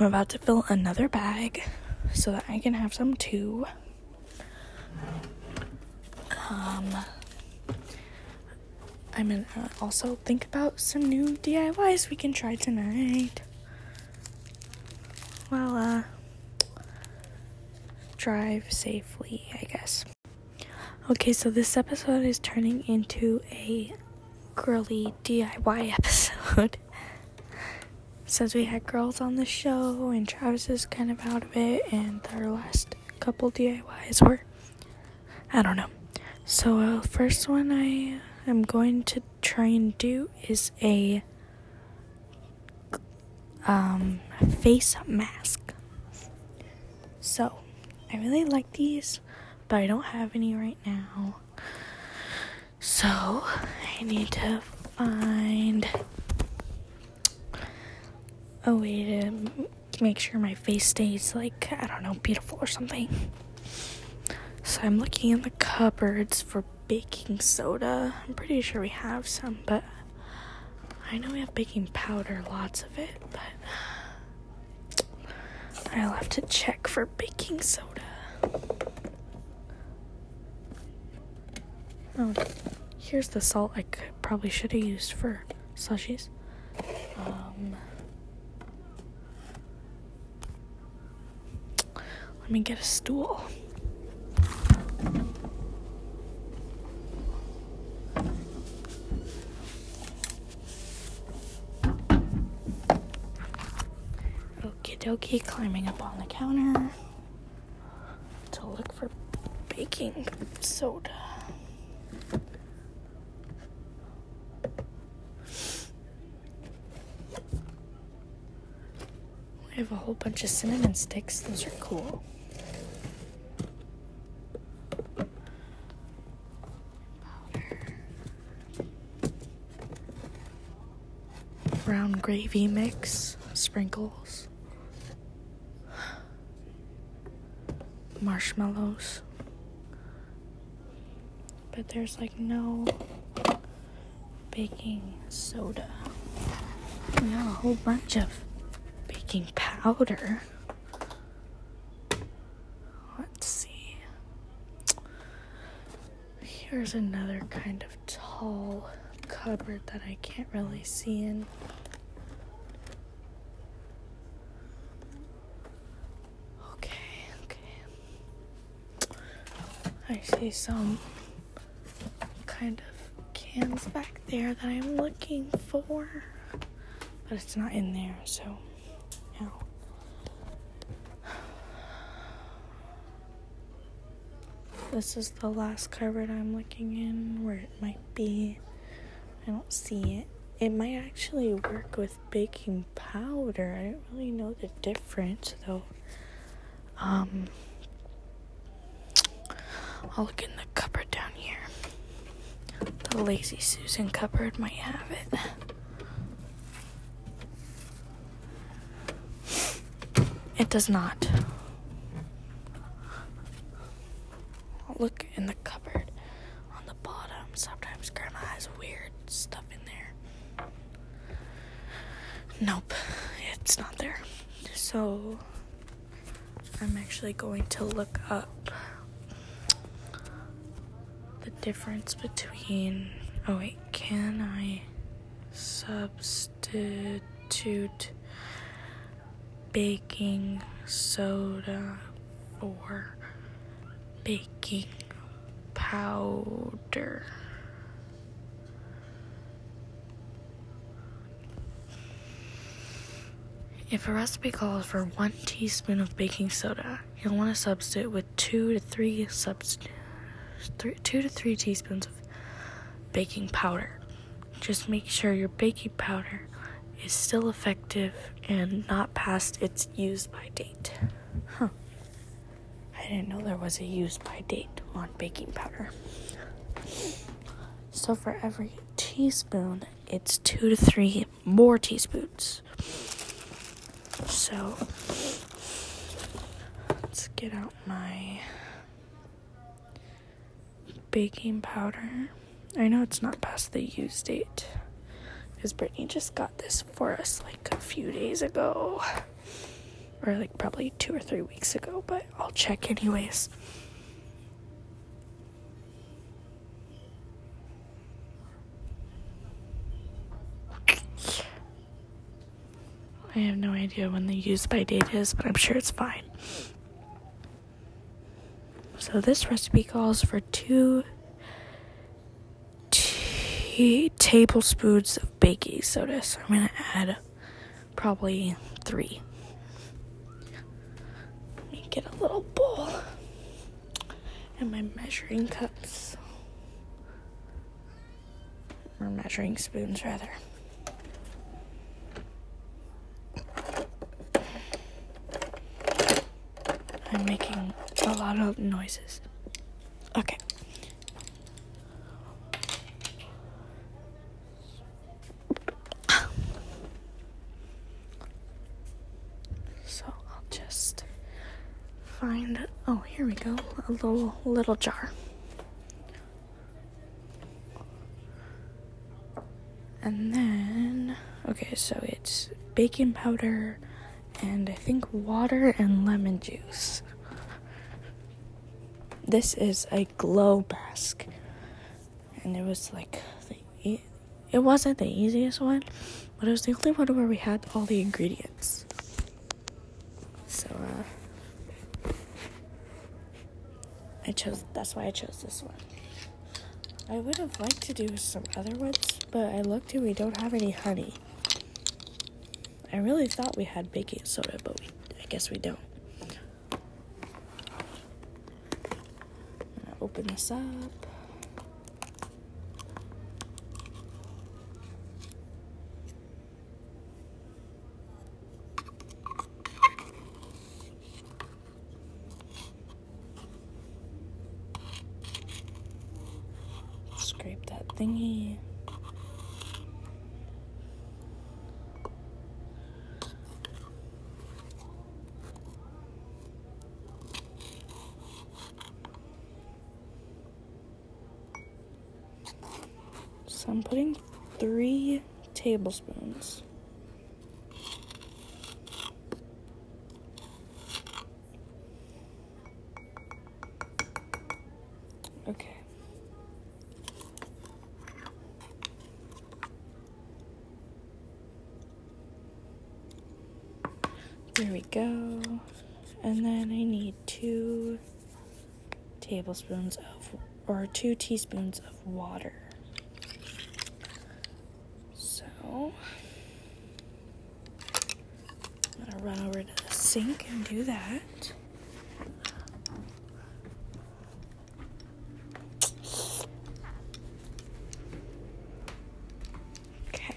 I'm about to fill another bag so that I can have some too. Um, I'm gonna also think about some new DIYs we can try tonight. Well, uh, drive safely, I guess. Okay, so this episode is turning into a girly DIY episode. Since we had girls on the show and Travis is kind of out of it, and our last couple DIYs were, I don't know. So, uh, first one I am going to try and do is a um, face mask. So, I really like these, but I don't have any right now. So, I need to find a way to make sure my face stays like, I don't know, beautiful or something. So, I'm looking in the cupboards for baking soda. I'm pretty sure we have some, but I know we have baking powder, lots of it, but I'll have to check for baking soda. Oh, here's the salt I could, probably should have used for slushies. Um, let me get a stool. Okie dokie, climbing up on the counter to look for baking soda. We have a whole bunch of cinnamon sticks. Those are cool. Brown gravy mix, sprinkles, marshmallows. But there's like no baking soda. We have a whole bunch of baking powder. Let's see. Here's another kind of tall cupboard that I can't really see in. Okay, okay. I see some kind of cans back there that I'm looking for, but it's not in there, so no. This is the last cupboard I'm looking in where it might be. I don't see it. It might actually work with baking powder. I don't really know the difference though. Um, I'll look in the cupboard down here. The Lazy Susan cupboard might have it. It does not. I'll look in the cupboard on the bottom. Sometimes Grandma has weird stuff in there. Nope, it's not there. So I'm actually going to look up the difference between. Oh, wait, can I substitute baking soda for baking powder? If a recipe calls for one teaspoon of baking soda, you'll want to substitute with two to three subst- three, two to three teaspoons of baking powder. Just make sure your baking powder is still effective and not past its use by date. Huh. I didn't know there was a use by date on baking powder. So for every teaspoon, it's two to three more teaspoons. So let's get out my baking powder. I know it's not past the use date because Brittany just got this for us like a few days ago, or like probably two or three weeks ago, but I'll check anyways. I have no idea when the use by date is, but I'm sure it's fine. So this recipe calls for two tablespoons of baking soda. So I'm gonna add probably three. Get a little bowl and my measuring cups or measuring spoons rather. I'm making a lot of noises. Okay. So I'll just find oh here we a little jar and then okay so it's baking powder and I think water and lemon juice. This is a glow mask, and it was like the it wasn't the easiest one, but it was the only one where we had all the ingredients. So uh, I chose. That's why I chose this one. I would have liked to do some other ones, but I looked and we don't have any honey. I really thought we had baking soda, but we, I guess we don't. Open this up. Scrape that thingy. So I'm putting three tablespoons. Okay. There we go. And then I need two tablespoons of, or two teaspoons of water. So, I'm gonna run over to the sink and do that. Okay.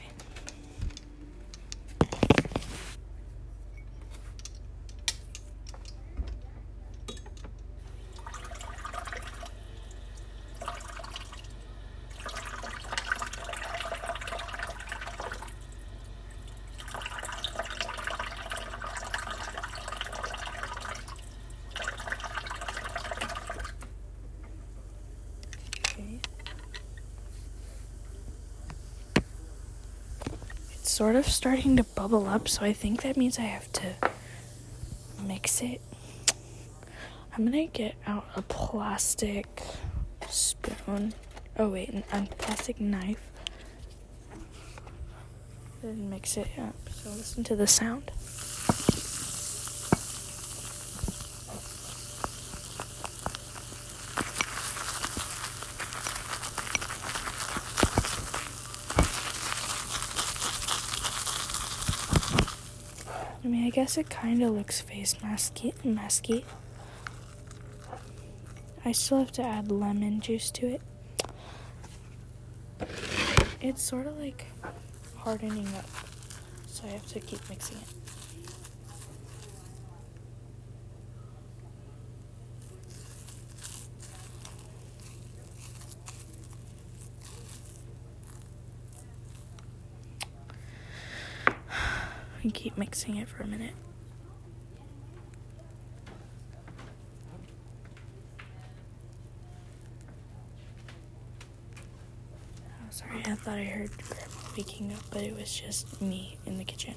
Okay. It's sort of starting to bubble up, so I think that means I have to mix it. I'm gonna get out a plastic spoon. Oh, wait, a plastic knife. And mix it up. So listen to the sound. Guess it kind of looks face masky. masky. I still have to add lemon juice to it. It's sort of like hardening up, so I have to keep mixing it. And keep mixing it for a minute. Oh, sorry, I thought I heard Grandma waking up, but it was just me in the kitchen.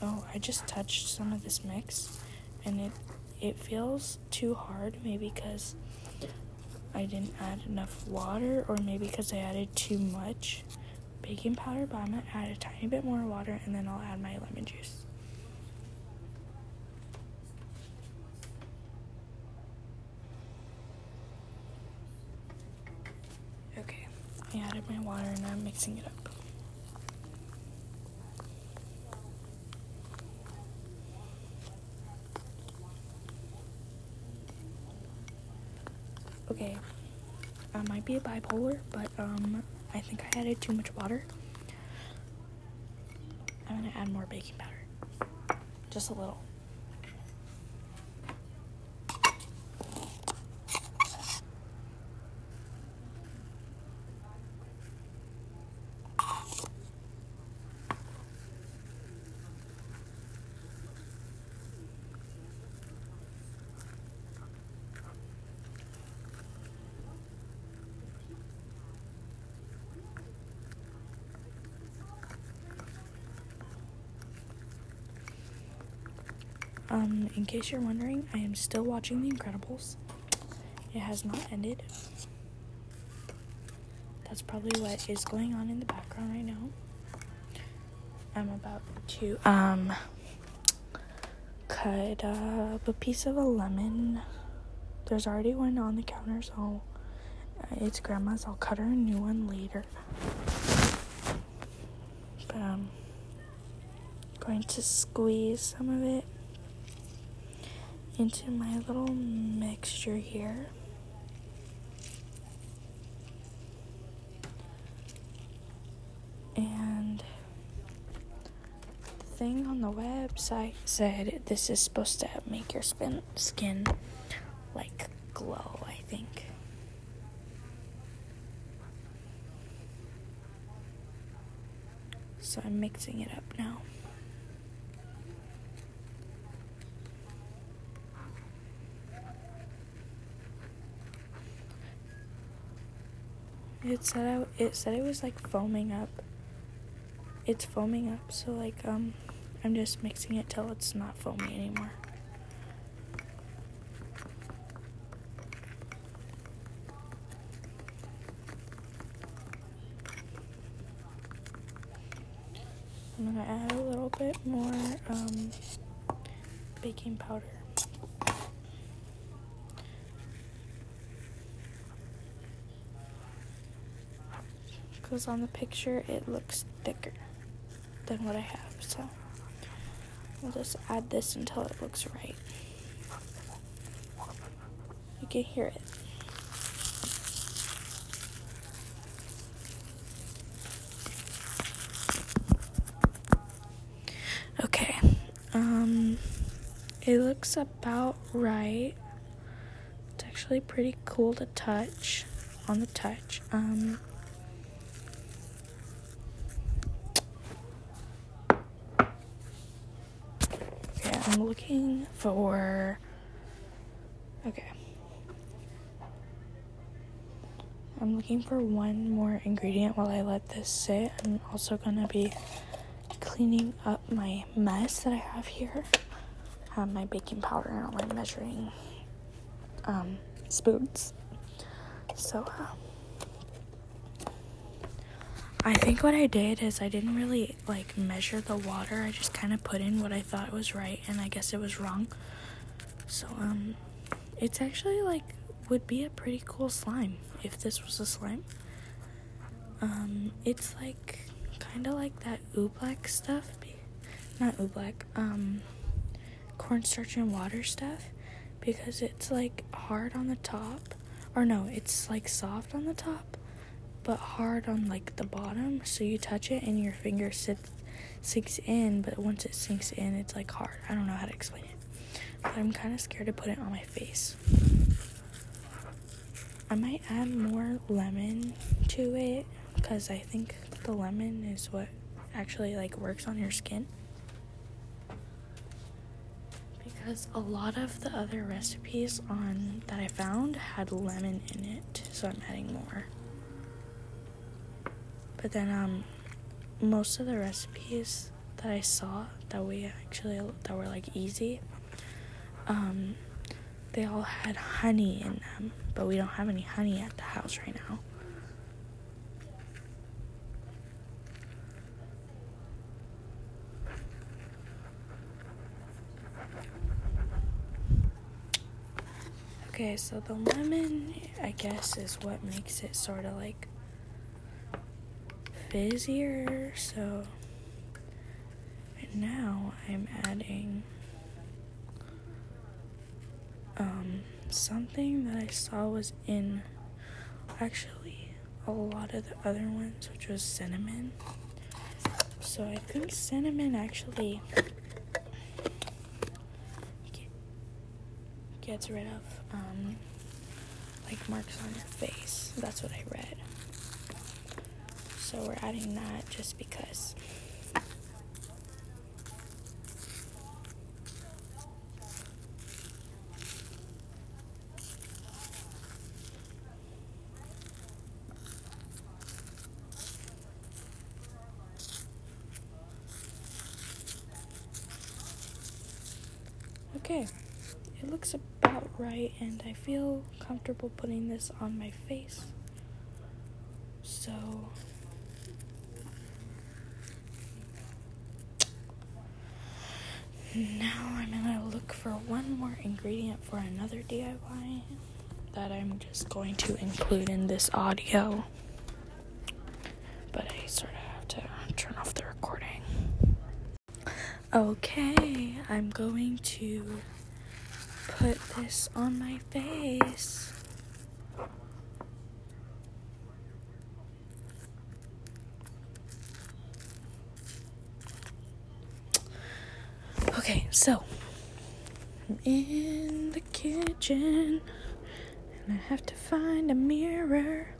Oh, I just touched some of this mix, and it it feels too hard. Maybe because I didn't add enough water, or maybe because I added too much baking powder. But I'm gonna add a tiny bit more water, and then I'll add my lemon juice. Okay, I added my water and I'm mixing it up. Okay, I might be a bipolar, but um, I think I added too much water. I'm gonna add more baking powder, just a little. Um, in case you're wondering, I am still watching The Incredibles. It has not ended. That's probably what is going on in the background right now. I'm about to um cut up a piece of a lemon. There's already one on the counter, so Uh, it's grandma's. I'll cut her a new one later. But um, going to squeeze some of it into my little mixture here. And the thing on the website said this is supposed to make your spin, skin like glow, I think. So I'm mixing it up now. It said I, it said it was like foaming up. It's foaming up, so like um I'm just mixing it till it's not foamy anymore. I'm gonna add a little bit more um, baking powder. Because on the picture it looks thicker than what I have, so I'll just add this until it looks right. You can hear it. Okay. Um it looks about right. It's actually pretty cool to touch on the touch. Um Okay, I'm looking for Okay. I'm looking for one more ingredient while I let this sit. I'm also gonna be cleaning up my mess that I have here. I have my baking powder and all my measuring um, spoons. So, uh, I think what I did is I didn't really like measure the water. I just kind of put in what I thought was right, and I guess it was wrong. So, um, it's actually like would be a pretty cool slime if this was a slime. Um, it's like kind of like that oobleck stuff. Not oobleck, um, cornstarch and water stuff because it's like hard on the top. Or no, it's like soft on the top but hard on like the bottom. So you touch it and your finger sits, sinks in, but once it sinks in, it's like hard. I don't know how to explain it. But I'm kind of scared to put it on my face. I might add more lemon to it because I think the lemon is what actually like works on your skin. Because a lot of the other recipes on that I found had lemon in it, so I'm adding more. But then um most of the recipes that I saw that we actually that were like easy um they all had honey in them, but we don't have any honey at the house right now. Okay, so the lemon, I guess, is what makes it sort of like fizzier. So right now I'm adding um, something that I saw was in actually a lot of the other ones, which was cinnamon. So I think cinnamon actually gets rid of um, like marks on your face. That's what I read. So we're adding that just because. Okay, it looks about right, and I feel comfortable putting this on my face. So, now I'm gonna look for one more ingredient for another DIY. that I'm just going to include in this audio. But I sort of have to turn off the recording. Okay, I'm going to put this on my face. Okay, so I'm in the kitchen and I have to find a mirror.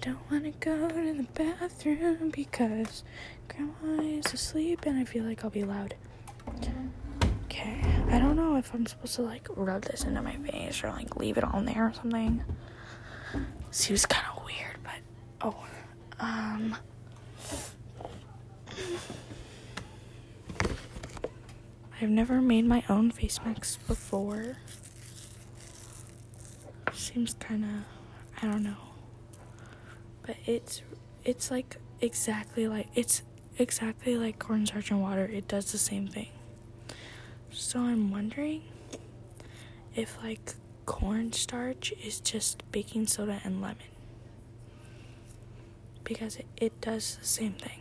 Don't want to go to the bathroom because grandma is asleep and I feel like I'll be loud. Okay, I don't know if I'm supposed to like rub this into my face or like leave it on there or something. Seems kind of weird, but oh, um. I've never made my own face mask before. Seems kind of, I don't know. But it's it's like exactly like it's exactly like cornstarch and water. It does the same thing. So I'm wondering if like cornstarch is just baking soda and lemon. Because it, it does the same thing.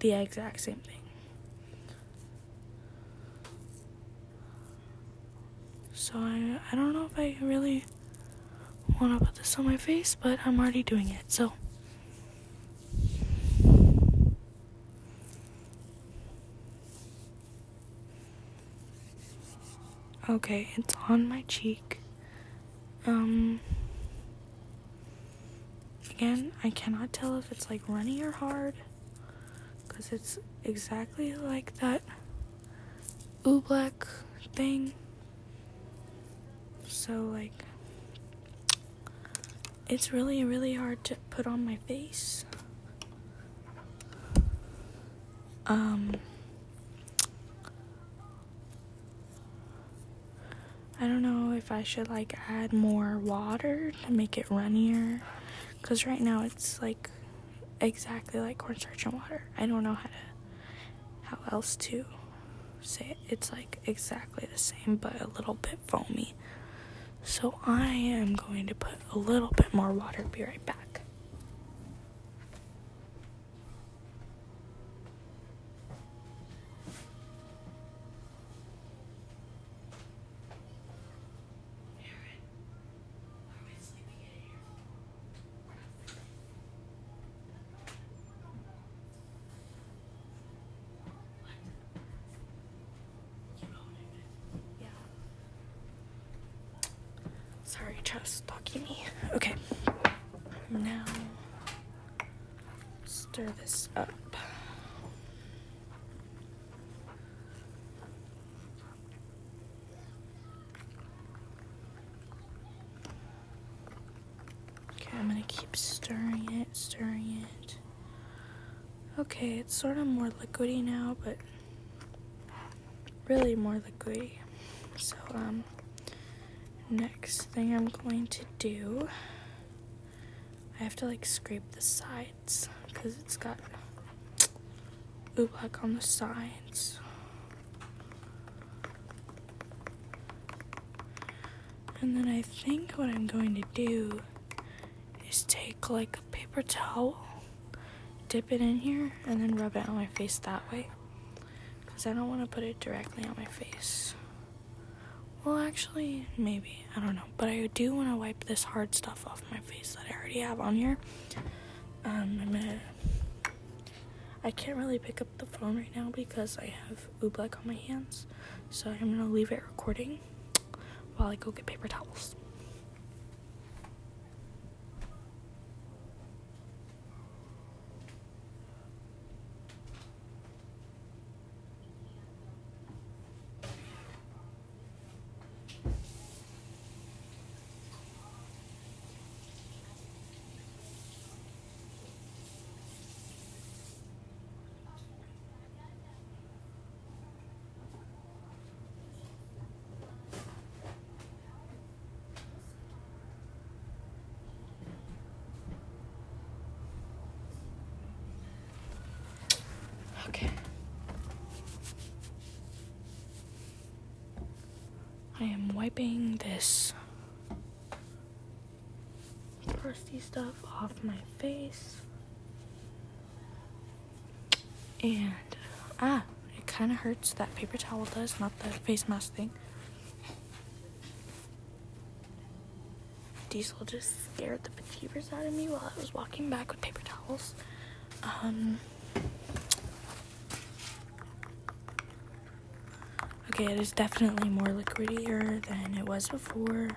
The exact same thing. So I I don't know if I really want to put this on my face, but I'm already doing it. So Okay, it's on my cheek. Um again, I cannot tell if it's like runny or hard cuz it's exactly like that oobleck thing. So like it's really really hard to put on my face. Um I don't know if I should like add more water to make it runnier cuz right now it's like exactly like cornstarch and water. I don't know how to how else to say it. It's like exactly the same but a little bit foamy. So I am going to put a little bit more water. Be right back. Sorry, just stalking me. Okay. Now, stir this up. Okay, I'm gonna keep stirring it, stirring it. Okay, it's sort of more liquidy now, but really more liquidy. So, um, next thing I'm going to do, I have to like scrape the sides because it's got oobleck on the sides. And then I think what I'm going to do is take like a paper towel, dip it in here, and then rub it on my face that way. Because I don't want to put it directly on my face. Well, actually, maybe. I don't know. But I do want to wipe this hard stuff off my face that I already have on here. Um, I'm gonna. I can't really pick up the phone right now because I have oobleck on my hands. So I'm gonna leave it recording while I go get paper towels. Okay. Wiping this crusty stuff off my face. And ah, it kind of hurts. That paper towel does, not the face mask thing. Diesel just scared the bejeebers out of me while I was walking back with paper towels. Um. Okay, it is definitely more liquidier than it was before.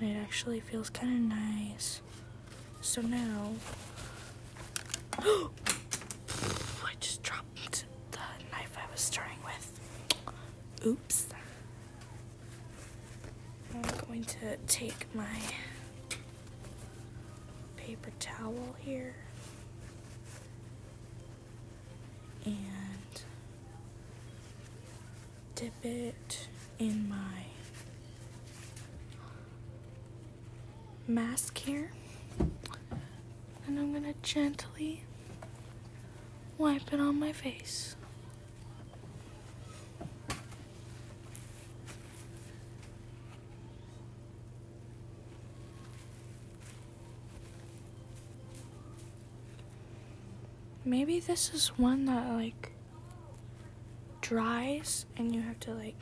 And it actually feels kind of nice. So now. I just dropped the knife I was starting with. Oops. I'm going to take my paper towel here and dip it in my mask here. And I'm gonna gently wipe it on my face. Maybe this is one that like dries and you have to like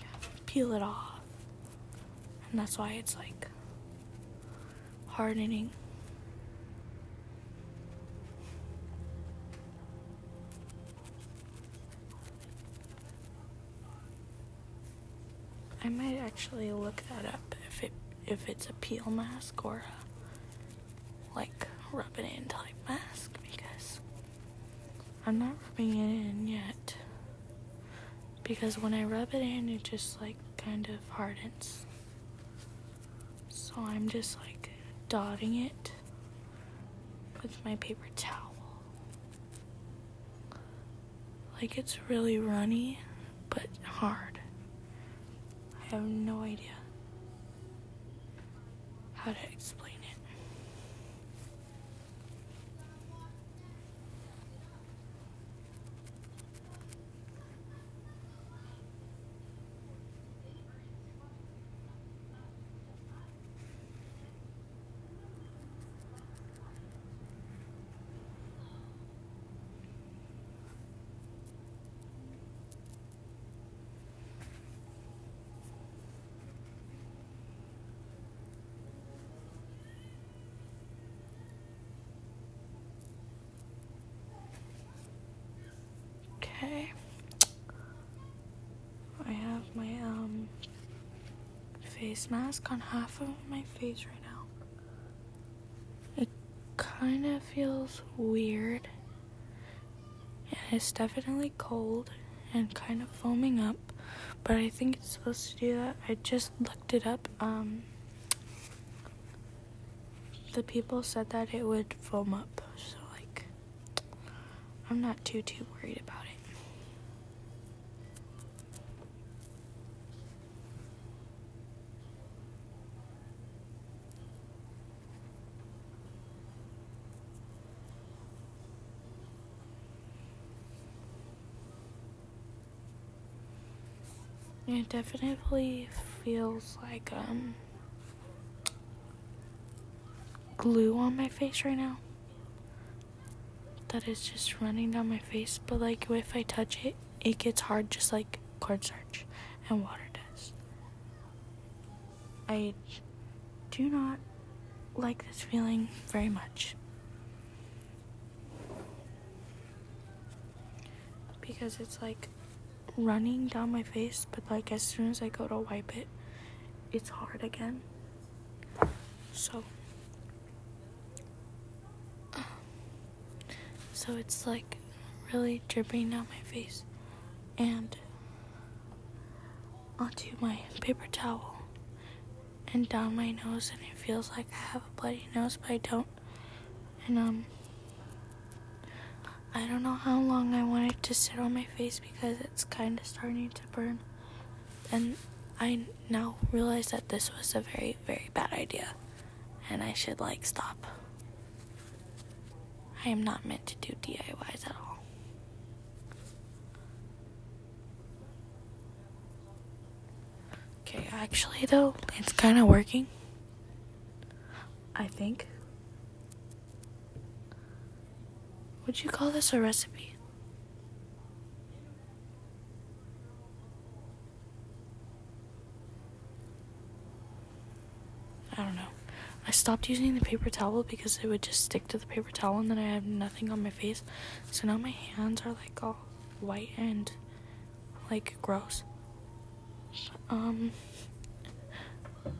peel it off. And that's why it's like hardening. I might actually look that up if it if it's a peel mask or a like rub it in type mask because I'm not rubbing it in yet. Because when I rub it in it just like kind of hardens. So I'm just like dotting it with my paper towel. Like it's really runny but hard. I have no idea how to explain it. Okay. I have my um face mask on half of my face right now. It kind of feels weird. And it's definitely cold and kind of foaming up, but I think it's supposed to do that. I just looked it up. Um the people said that it would foam up. So like I'm not too too worried about it. It definitely feels like um glue on my face right now. That is just running down my face, but like if I touch it, it gets hard just like cornstarch and water does. I do not like this feeling very much. Because it's like running down my face, but like as soon as I go to wipe it, it's hard again. So, so it's like really dripping down my face and onto my paper towel and down my nose, and it feels like I have a bloody nose, but I don't. And um. I don't know how long I want it to sit on my face because it's kind of starting to burn. And I now realize that this was a very, very bad idea. And I should, like, stop. I am not meant to do DIYs at all. Okay, Actually, though, it's kind of working. I think. Would you call this a recipe? I don't know. I stopped using the paper towel because it would just stick to the paper towel and then I have nothing on my face. So now my hands are like all white and like gross. Um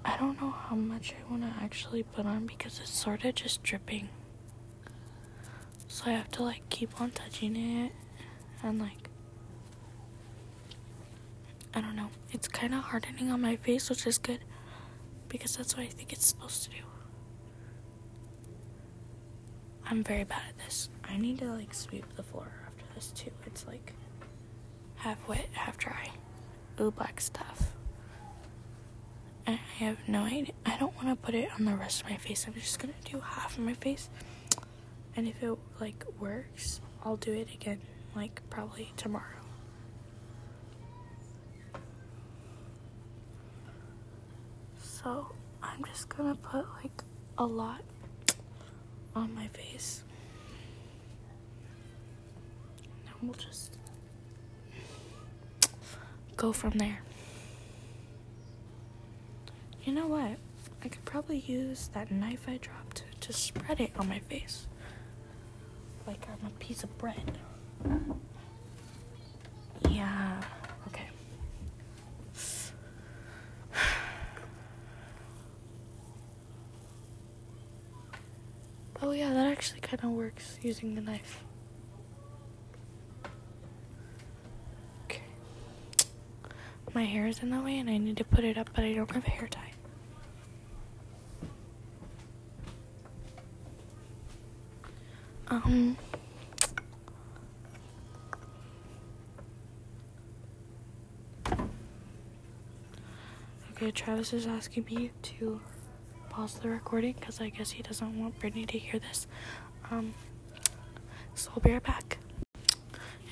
I don't know how much I want to actually put on because it's sort of just dripping. So I have to like keep on touching it and like I don't know. It's kind of hardening on my face, which is good because that's what I think it's supposed to do. I'm very bad at this. I need to like sweep the floor after this too. It's like half wet, half dry. Ooh, black stuff. And I have no idea. I don't want to put it on the rest of my face. I'm just gonna do half of my face. And if it like works, I'll do it again, like probably tomorrow. So I'm just gonna put like a lot on my face. And we'll just go from there. You know what? I could probably use that knife I dropped to spread it on my face. Like I'm a piece of bread. Yeah, okay. Oh, yeah, that actually kind of works using the knife. Okay. My hair is in the way and I need to put it up, but I don't have a hair tie. Um. Okay, Travis is asking me to pause the recording because I guess he doesn't want Brittany to hear this. Um, so I'll be right back.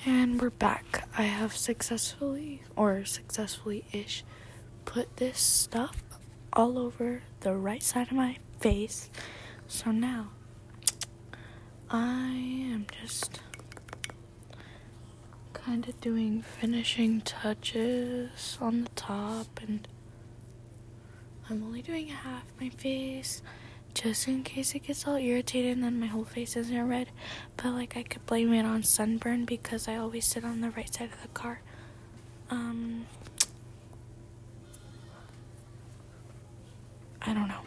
And we're back. I have successfully, or successfully ish, put this stuff all over the right side of my face. So now I am just kind of doing finishing touches on the top and I'm only doing half my face just in case it gets all irritated and then my whole face isn't red. But like I could blame it on sunburn because I always sit on the right side of the car. Um I don't know.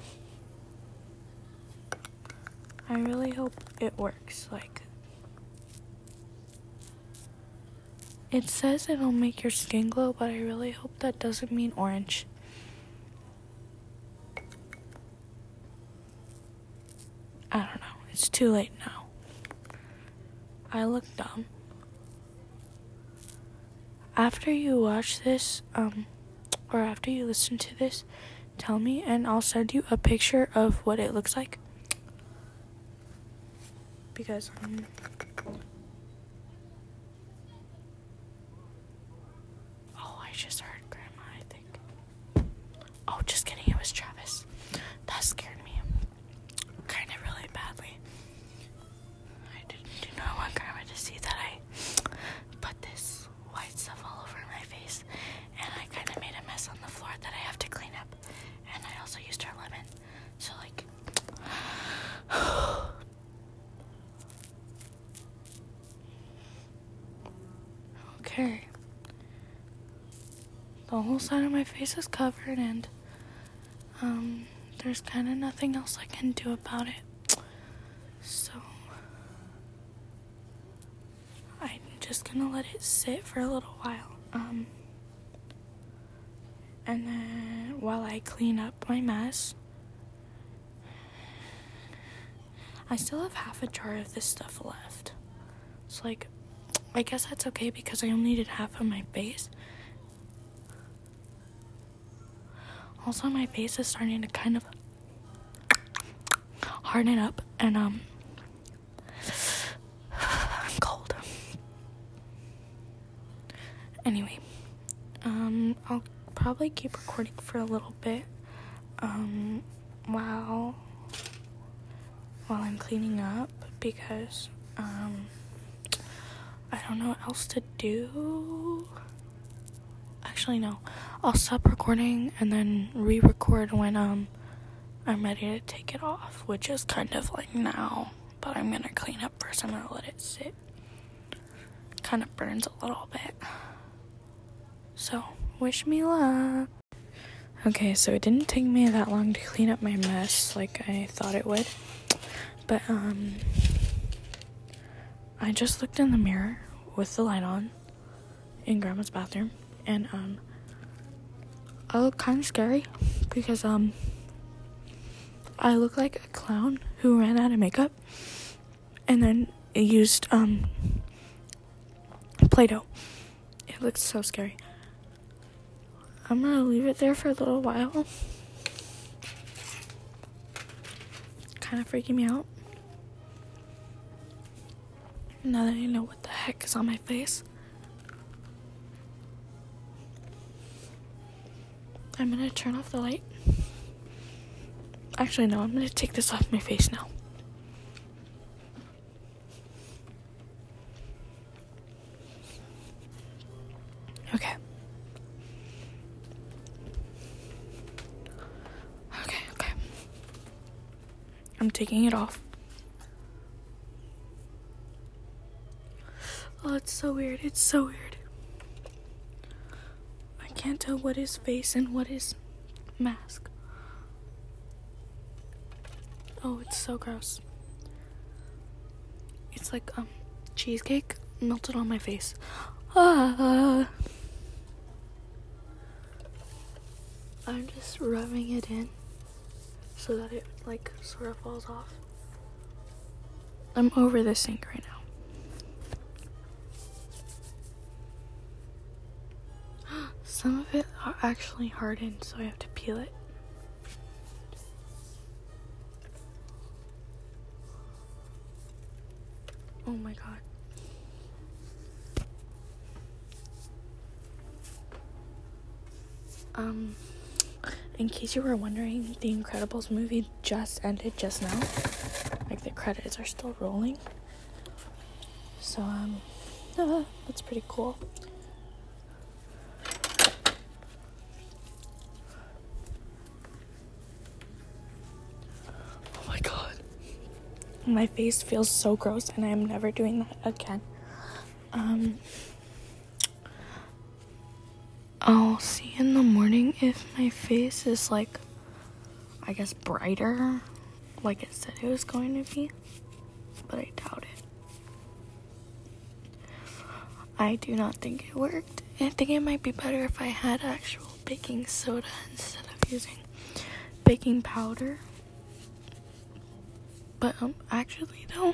I really hope it works. Like it says it'll make your skin glow, but I really hope that doesn't mean orange. I don't know. It's too late now. I look dumb. After you watch this, um, or after you listen to this, tell me and I'll send you a picture of what it looks like. Because, um, oh, I just heard Grandma, I think. Oh, just kidding, it was Travis. That scared me kind of really badly. I didn't do not want Grandma to see that I put this white stuff all over my face, and I kind of made a mess on the floor that I have to clean up. And I also used her lemon, so like. okay. The whole side of my face is covered, and um, there's kind of nothing else I can do about it. So, I'm just gonna let it sit for a little while. Um, and then while I clean up my mess, I still have half a jar of this stuff left. It's like, I guess that's okay because I only did half of my face. Also, my face is starting to kind of harden up, and um, I'm cold. Anyway, um, I'll probably keep recording for a little bit um, while while I'm cleaning up because um, I don't know what else to do. Actually, no. I'll stop recording and then re-record when um I'm ready to take it off, which is kind of like now. But I'm gonna clean up first. I'm gonna let it sit. Kind of burns a little bit. So, wish me luck. Okay, so it didn't take me that long to clean up my mess like I thought it would. But, um, I just looked in the mirror with the light on in grandma's bathroom and, um, I look kind of scary because, um, I look like a clown who ran out of makeup and then used, um, Play Doh. It looks so scary. I'm gonna leave it there for a little while. Kind of freaking me out. Now that I know what the heck is on my face, I'm gonna turn off the light. Actually, no, I'm gonna take this off my face now. Okay. Okay, okay. I'm taking it off. Oh, it's so weird. It's so weird. Tell what is face and what is mask. Oh, it's so gross. It's like um cheesecake melted on my face. Ah. I'm just rubbing it in so that it like sort of falls off. I'm over the sink right now. Some of it are actually hardened, so I have to peel it. Oh my god. Um, in case you were wondering, the Incredibles movie just ended just now. Like the credits are still rolling. So um, uh, that's pretty cool. My face feels so gross and I am never doing that again. Um I'll see in the morning if my face is like I guess brighter like it said it was going to be. But I doubt it. I do not think it worked. I think it might be better if I had actual baking soda instead of using baking powder. But um actually though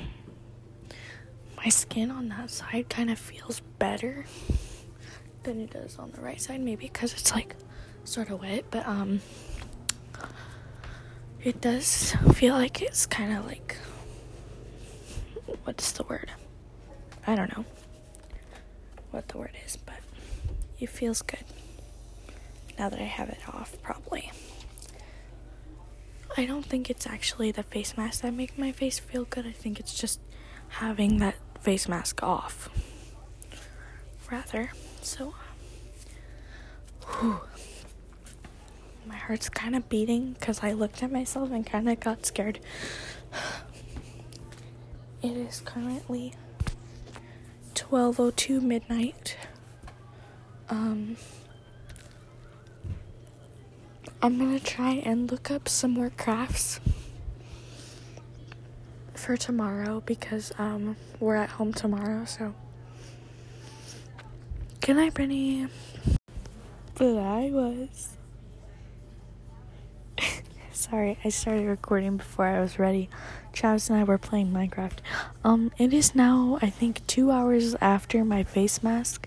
my skin on that side kind of feels better than it does on the right side maybe because it's like sort of wet but um it does feel like it's kind of like what's the word? I don't know what the word is but it feels good now that i have it off probably i don't think it's actually the face mask that make my face feel good i think it's just having that face mask off rather so whew. my heart's kind of beating because I looked at myself and kind of got scared. It is currently 12:02 midnight. Um I'm to try and look up some more crafts for tomorrow because um we're at home tomorrow, so Good night, Brittany. But I was. Sorry, I started recording before I was ready. Travis and I were playing Minecraft. Um, it is now, I think, two hours after my face mask,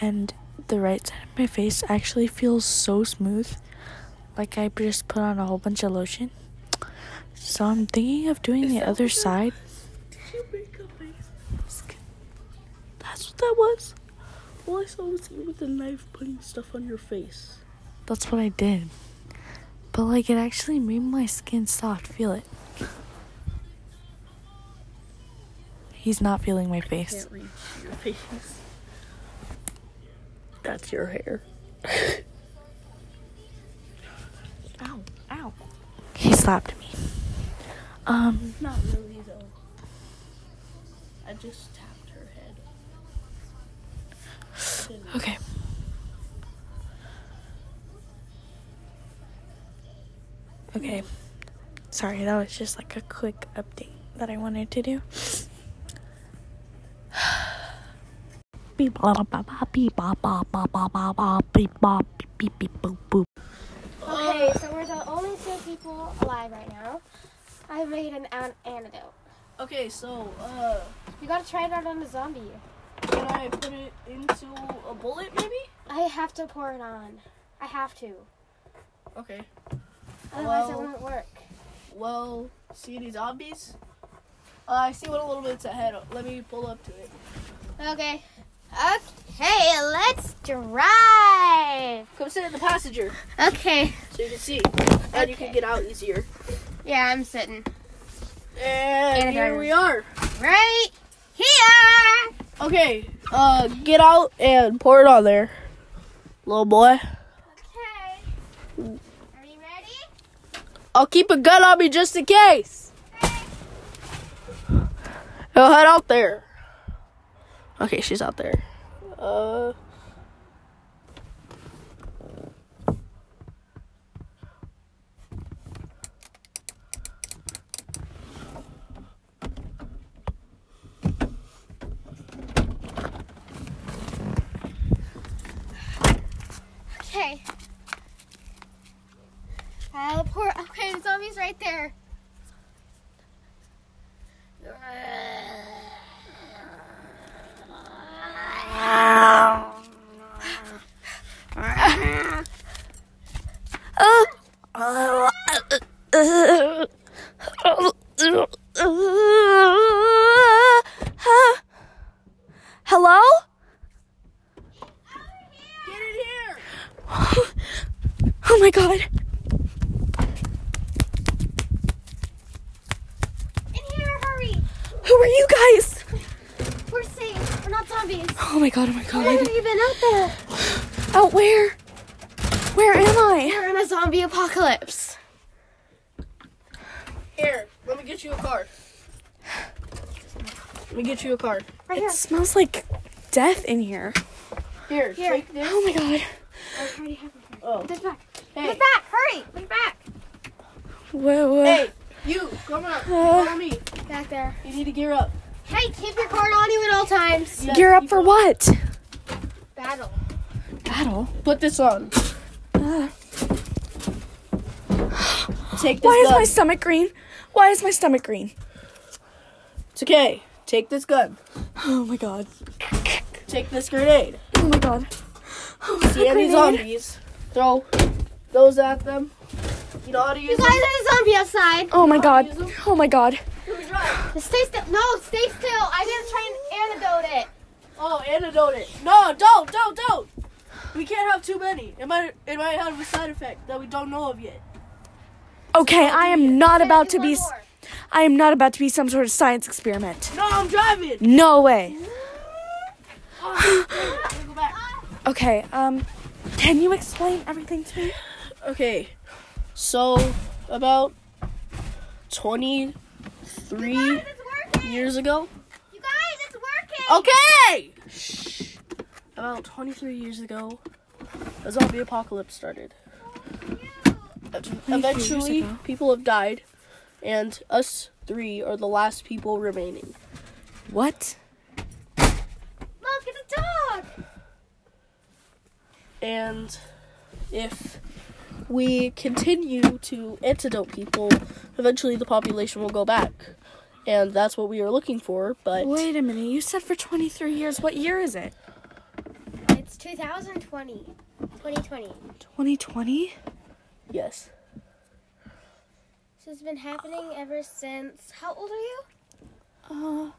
and the right side of my face actually feels so smooth. Like I just put on a whole bunch of lotion. So I'm thinking of doing the other side. Did you make a mask? That's what that was. All I saw was you with a knife putting stuff on your face. That's what I did. But like it actually made my skin soft. Feel it. He's not feeling my face. Can't reach your face. That's your hair. slapped me. Um, Not really though. I just tapped her head. okay. Okay. Sorry, that was just like a quick update that I wanted to do. Okay, so we're the only two people alive right now. I made an, an antidote. Okay, so uh, You gotta try it out on a zombie. can I put it into a bullet maybe? I have to pour it on. I have to. Okay. Otherwise, Well- it won't work. Well, see any zombies? Uh, I see one a little bit ahead. Let me pull up to it. Okay. Okay, let's drive. Come sit in the passenger Okay. so you can see, and you can get out easier. Yeah, I'm sitting And And here we are. right here. Okay, uh, get out and pour it on there, little boy. Okay. Are you ready? I'll keep a gun on me just in case. Go head out there. Okay, she's out there. Uh. Okay. I'll pour. Okay, the zombie's right there. Hello? Get in here! Oh my god. In here, hurry! Who are you guys? We're safe. We're not zombies. Oh my god, oh my god. Where have god. you been out there? Out where? Where am I? We're in a zombie apocalypse. Here, let me get you a card. Let me get you a card. Right It here. smells like death in here. Here, Here. take this. Oh my god. I already have it. Oh, Put back. Put hey, it back. Hurry. Put back. Whoa, whoa. hey, you, come up. Uh. Follow me. Back there. You need to gear up. Hey, keep your cord on you at all times. Yes, Gear up for up. what? Battle. Battle. Put this on. Uh, Take this why is my stomach green? Why is my stomach green? It's okay. Take this gun. Oh my god. Take this grenade. Oh my god. Oh my See any grenade. zombies? Throw those at them. You know how to use You guys them? are the zombie outside. Oh my god. Oh my god. Let me drive. Stay still. No, stay still. I'm gonna try and antidote it. Oh, antidote it. No, don't, don't, don't. We can't have too many. It might, it might have a side effect that we don't know of yet. Okay, I am not Gotta about to be more. I am not about to be some sort of science experiment. No, I'm driving. No way. Let me go back. Okay, um can you explain everything to me? Okay, so about 23 Guys, it's years ago. You guys, it's working. Okay! Shh. About 23 years ago, a zombie apocalypse started. Oh, eventually, people have died, and us three are the last people remaining. What? Look, it's a dog. And if we continue to antidote people, eventually the population will go back. And that's what we are looking for, but Wait a minute. You said for 23 years. What year is it? It's 2020. 2020. 2020? yes. So it's been happening ever since. How old are you? Uh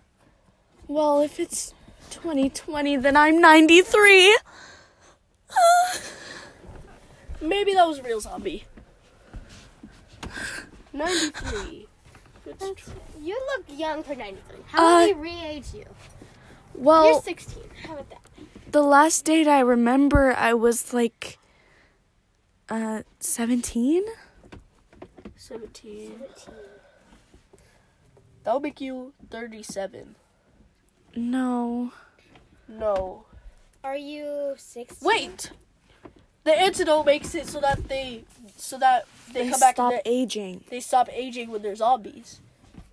Well, if it's 2020, then I'm 93. maybe that was a real zombie. 93. Good That's- try. You look young for 93. How Uh, would we re-age you? Well, you're 16. How about that? the last date I remember, I was like, uh, 17? 17. That'll make you 37. No. No. Are you 16? Wait! The antidote makes it so that they so that they, They come back stop and they, aging. they stop aging when they're zombies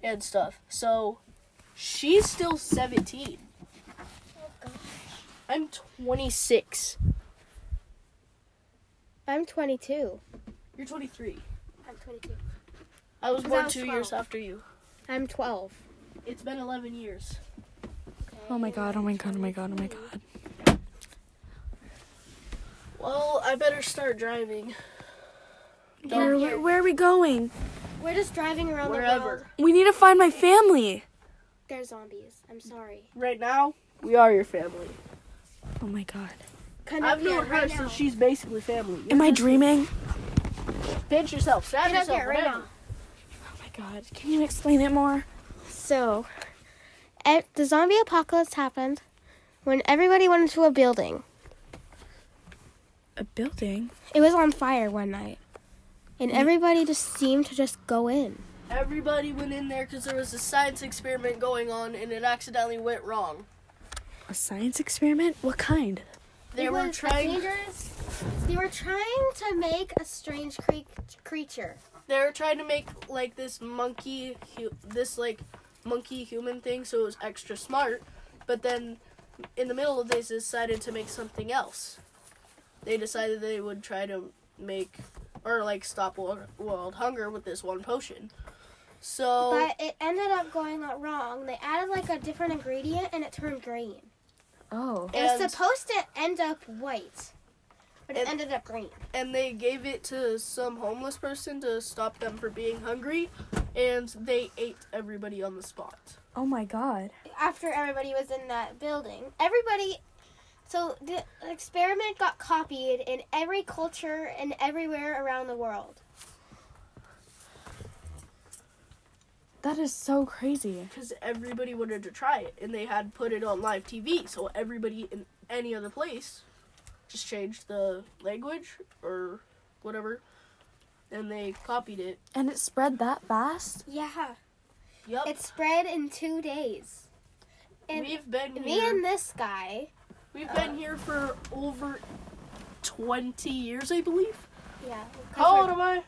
and stuff. So she's still 17. I'm 26. I'm 22. You're 23. I'm 22. I was Because I born was 2 years after you. I'm 12. It's been 11 years. Oh my god, oh my god, oh my god, oh my god. Well, I better start driving. Where, where, where are we going? We're just driving around the world. We need to find my family. They're zombies. I'm sorry. Right now, we are your family. Oh my god. Come I've known her right since she's basically family. Am I dreaming? Pinch yourself, stab Get up yourself, here right now. Oh my god. Can you explain it more? So, the zombie apocalypse happened when everybody went into a building. A building? It was on fire one night, and mm. everybody just seemed to just go in. Everybody went in there because there was a science experiment going on and it accidentally went wrong. A science experiment? What kind? They it were trying. dangerous. They were trying to make a strange cre- creature. They were trying to make like this monkey, hu- this like monkey human thing, so it was extra smart. But then, in the middle of this, they decided to make something else. They decided they would try to make or like stop world, world hunger with this one potion. So But it ended up going wrong. They added like a different ingredient, and it turned green. Oh. It was supposed to end up white, but it And- ended up green. and they gave it to some homeless person to stop them from being hungry, and they ate everybody on the spot. Oh my god. after everybody was in that building. Everybody, so the experiment got copied in every culture and everywhere around the world. That is so crazy. because everybody wanted to try it and they had put it on live TV so everybody in any other place just changed the language or whatever and they copied it. And it spread that fast? Yeah, Yup. it spread in two days. And we've been me here. and this guy, we've been here for over 20 years, I believe. yeah, How old am I?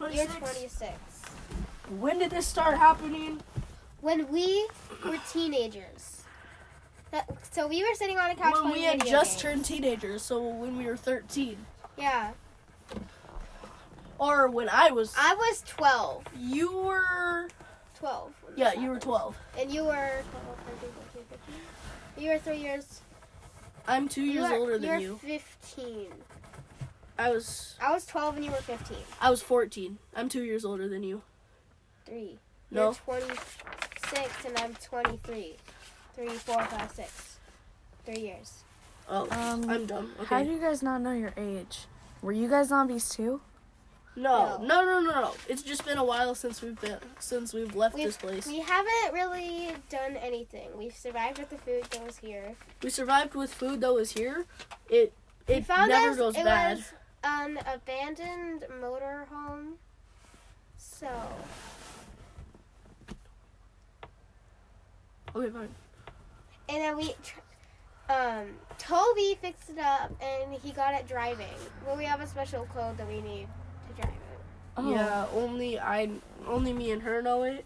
You're 26. 26. When did this start happening? When we were teenagers. That, so we were sitting on a couch When we had just games. turned teenagers, so when we were 13. Yeah, Or when I was. I was 12. you were. 12. Yeah, you were 12. And you were 12, 13, 14, 15. You were three years. I'm two years you were, older than you're you. 15. I was I was 12 and you were 15. I was 14. I'm two years older than you. Three. No. You're 26 and I'm 23. Three, four, five, six. Three years. Oh, Um, I'm dumb. How do you guys not know your age? Were you guys zombies too? No, No. no, no, no. It's just been a while since we've been since we've left We've, this place. we haven't really done anything. We've survived with the food that was here. We survived with food that was here. It We it found never us, goes it bad. was an abandoned motor home. So, Okay, fine. and then we, tr- um, Toby fixed it up and he got it driving. But we have a special code that we need to drive it. Oh. Yeah, only I, only me and her know it,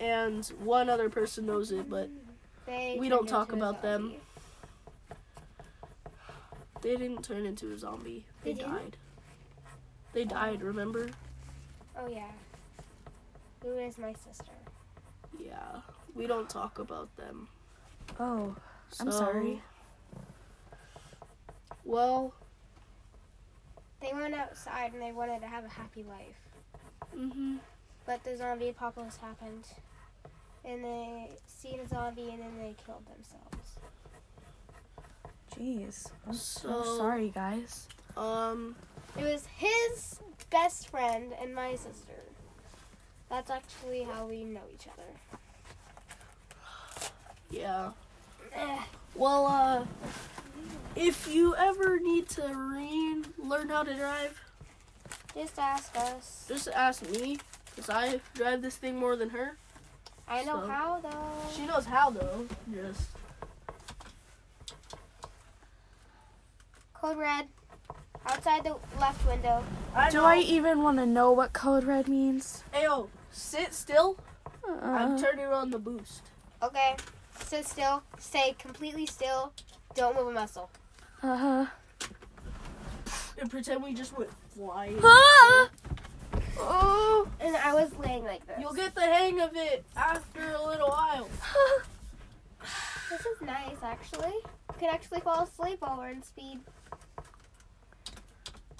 and one other person knows it, but They We don't talk about them. they didn't turn into a zombie. They, They died. They died. Remember? Oh yeah. Who is my sister? Yeah. We don't talk about them. Oh. I'm sorry. Well, They went outside and they wanted to have a happy life. Hmm But the zombie apocalypse happened. And they seen a zombie and then they killed themselves. Jeez. I'm so So- sorry, guys. Um, It was his best friend and my sister. That's actually how we know each other. Yeah. Eh, Well, uh, if you ever need to re- learn how to drive, just ask us. just ask me, because I drive this thing more than her. I know So- how though. She knows how, though. Just. Code red. Outside the left window. I Do know. I even want to know what code red means? Ayo, sit still. I'm Uh, turning on the boost. Okay. Sit still. Stay completely still. Don't move a muscle. uh-huh. And pretend we just went flying. Ah! Oh. And I was laying like this. You'll get the hang of it after a little while. This is nice, actually. You can actually fall asleep while we're in speed.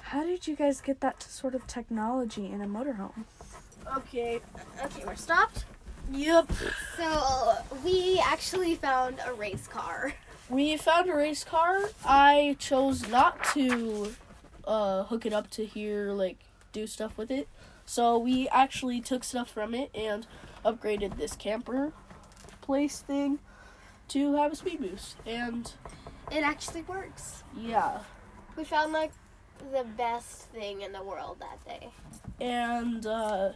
How did you guys get that sort of technology in a motorhome? Okay. Okay, we're stopped. Yep. So we actually found a race car. We found a race car. I chose not to uh, hook it up to here, like do stuff with it. So we actually took stuff from it and upgraded this camper place thing to have a speed boost. And It actually works. yeah, We found like the best thing in the world that day. and uh,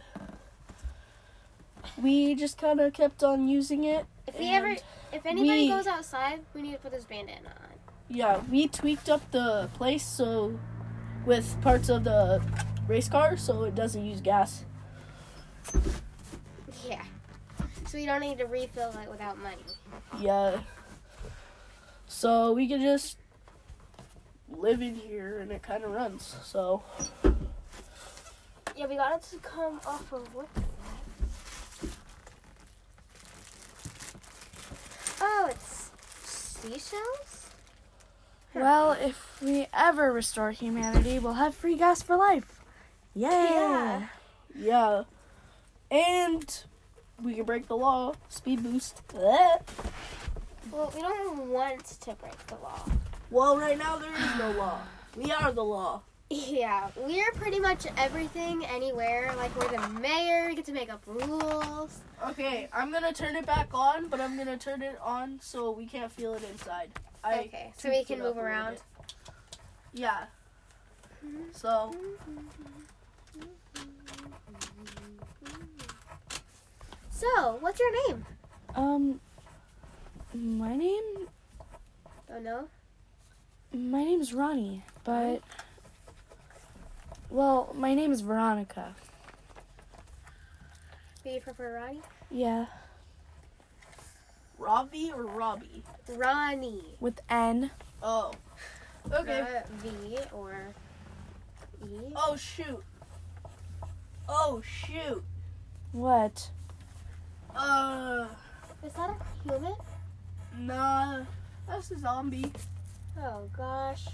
we just kind of kept on using it. If we ever, if anybody we- goes outside, we need to put this bandana on. Yeah, we tweaked up the place so with parts of the race car so it doesn't use gas. Yeah. So we don't need to refill it without money. Yeah. So we can just live in here and it kind of runs. So Yeah, we got it to come off of what's that? Oh, it's seashells. Well, if we ever restore humanity, we'll have free gas for life. Yay! Yeah. yeah, and we can break the law. Speed boost. Well, we don't want to break the law. Well, right now there is no law. We are the law. Yeah, we're pretty much everything, anywhere. Like we're the mayor. We get to make up rules. Okay, I'm gonna turn it back on, but I'm gonna turn it on so we can't feel it inside. I Okay, so we can move around. bit. Yeah. So So, what's your name? Um, my name, Oh no. my name's Ronnie, but well, my name is Veronica. Do you prefer Ronnie? Yeah, Ravi or Robbie? Ronnie. with N. Oh. Okay. V or E. Oh shoot. Oh shoot. What? Uh, Is that a human? nah. That's a zombie. Oh gosh.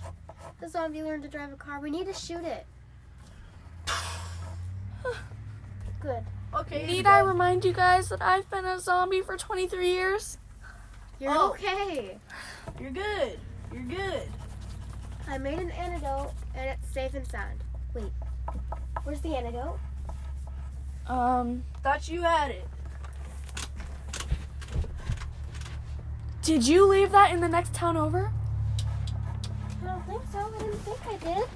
The zombie learned to drive a car. We need to shoot it. Good. Okay. Need I remind you guys that I've been a zombie for 23 years? You're Oh. okay. You're good. You're good. I made an antidote and it's safe and sound. Wait. Where's the antidote? Um, Thought you had it. did you leave that in the next town over? I don't think so. I didn't think I did.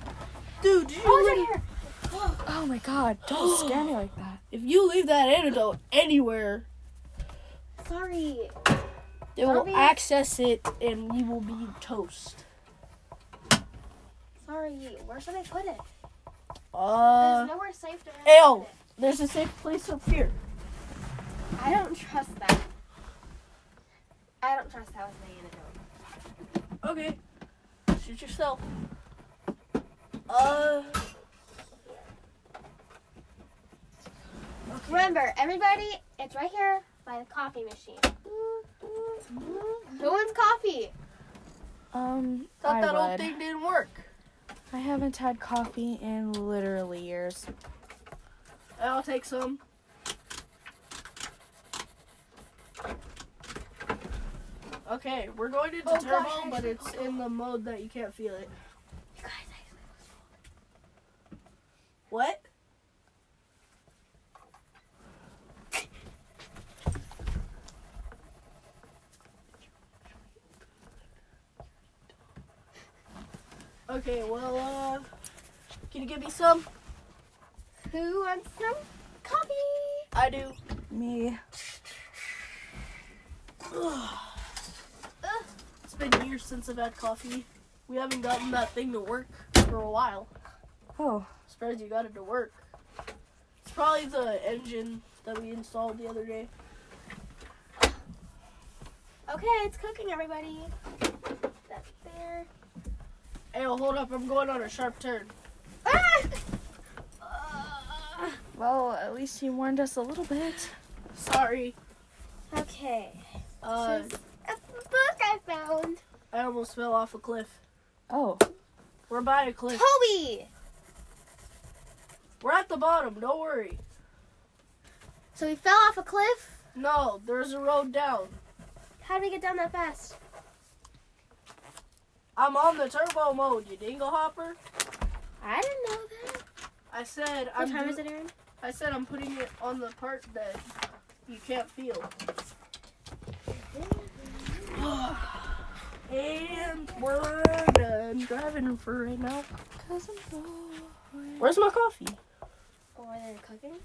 Dude, did you Oh, it's right here. Oh my god, don't scare me like that. If you leave that antidote anywhere, Sorry. they will access it and we will be toast. Sorry. Where should I put it? Uh, There's nowhere safe to Ayo. put it. there's a safe place up here. I don't trust that. I don't trust that with my antidote. Okay. Shoot yourself. Uh. Remember, everybody, it's right here by the coffee machine. Who wants coffee? Um, Thought I that old thing didn't work. I haven't had coffee in literally years. I'll take some. Okay, we're going into Oh, turbo, gosh, but it's go. in the mode that you can't feel it. You guys, Okay, well, uh, can you give me some? Who wants some coffee? I do. Me. It's been years since I've had coffee. We haven't gotten that thing to work for a while. Oh, Surprised you got it to work. It's probably the engine that we installed the other day. Okay, it's cooking, everybody. That's there. Hey, oh, hold up, I'm going on a sharp turn. Ah! well, at least he warned us a little bit. Sorry. Okay. Uh, This a book I found. I almost fell off a cliff. Oh, We're by a cliff. Toby! We're at the bottom, don't worry. So we fell off a cliff? No, there's a road down. How did we get down that fast? I'm on the turbo mode, you dingle hopper. I didn't know that. I said What I'm time is it, Erin? I said I'm putting it on the part that you can't feel. and we're done driving for right now. cause I'm bored. Where's my coffee? Oh, or they're cooking?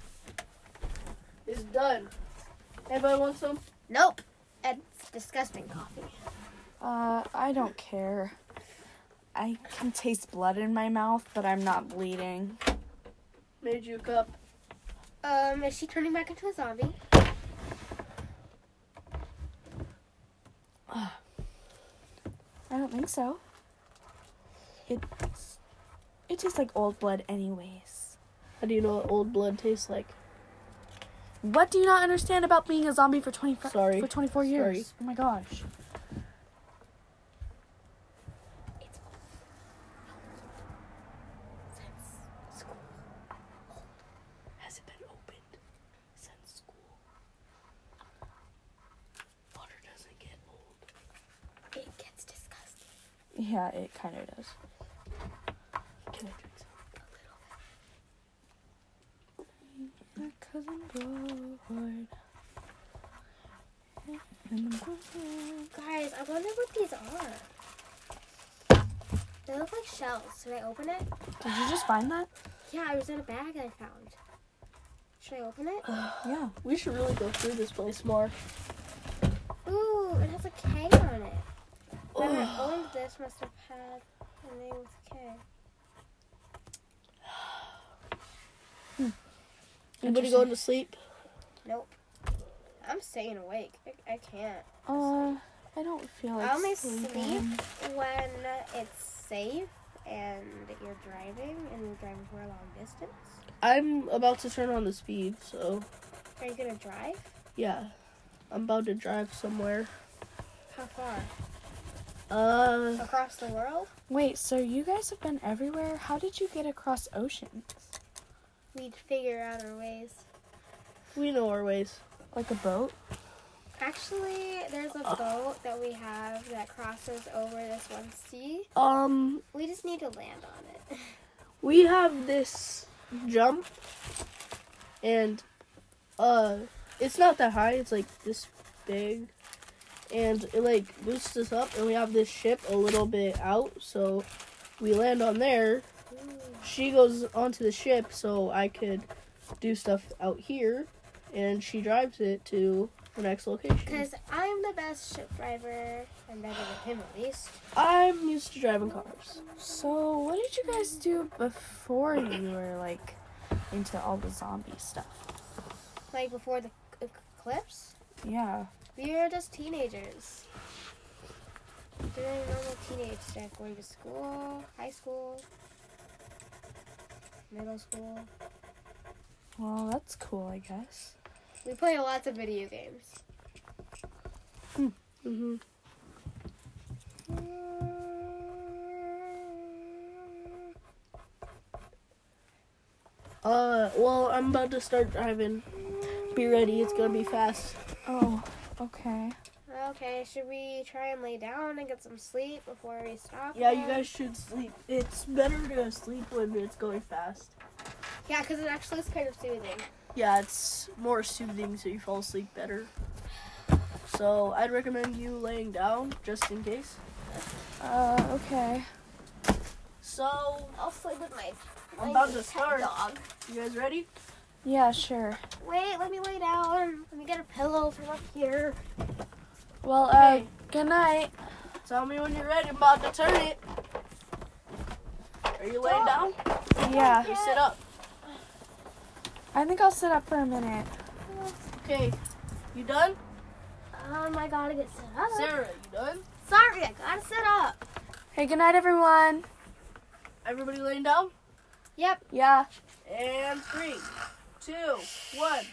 It's done. Anybody want some? Nope. It's disgusting coffee. Uh, I don't care. I can taste blood in my mouth, but I'm not bleeding. Made you a cup. Um, is she turning back into a zombie? I don't think so. It's it tastes like old blood, anyways. How do you know what old blood tastes like? What do you not understand about being a zombie for twenty Sorry. for twenty four years? Sorry. Oh my gosh. Has it been opened since school? Water doesn't get old. It gets disgusting. Yeah, it kind of does. Can I drink some? Cause I'm bored. And Guys, I wonder what these are. They look like shells. Should I open it? Did you just find that? Yeah, it was in a bag I found. Should I open it? Yeah. We should really go through this place more. Ooh, it has a K on it. This must have had a name with K. Anybody going to sleep? Nope. I'm staying awake. I, I can't. Uh, I don't feel like I only sleeping. sleep when it's safe and you're driving and you're driving for a long distance. I'm about to turn on the speed, so Are you gonna drive? yeah. I'm about to drive somewhere. How far? Uh, Across the world? Wait, so you guys have been everywhere? How did you get across oceans? We'd figure out our ways. we know our ways. Like a boat? Actually, there's a boat that we have that crosses over this one sea. Um, We just need to land on it. we have this jump, and uh, it's not that high. It's like this big, and it like boosts us up, and we have this ship a little bit out, so we land on there. She goes onto the ship, so I could do stuff out here, and she drives it to the next location. Because I'm the best ship driver. I'm better than him at least. I'm used to driving cars. So, what did you guys do before you were like into all the zombie stuff? Like before the eclipse, Yeah. We were just teenagers. Doing normal teenage stuff, going to school, high school, middle school. Well, that's cool, I guess. We play lots of video games. Mm-hmm. Uh, well, I'm about to start driving. Be ready, it's gonna be fast. Oh, okay. Okay, should we try and lay down and get some sleep before we stop? Yeah, you guys should sleep. It's better to sleep when it's going fast. Yeah, because it actually is kind of soothing. Yeah, it's more soothing so you fall asleep better. So, I'd recommend you laying down just in case. Uh, okay. So I'll sleep with my. I'm my about to start. Dog. You guys ready? Yeah, sure. Wait, let me lay down. Let me get a pillow from up here. Well, uh, good night. Tell me when you're ready. I'm about to turn it. Are you laying down? Yeah. You sit up. I think I'll sit up for a minute. Okay. You done? Um, I gotta get set up. Sarah, you done? Sorry, I gotta sit up. Hey, good night, everyone. Everybody laying down? Yep. Yeah. And three, two, one.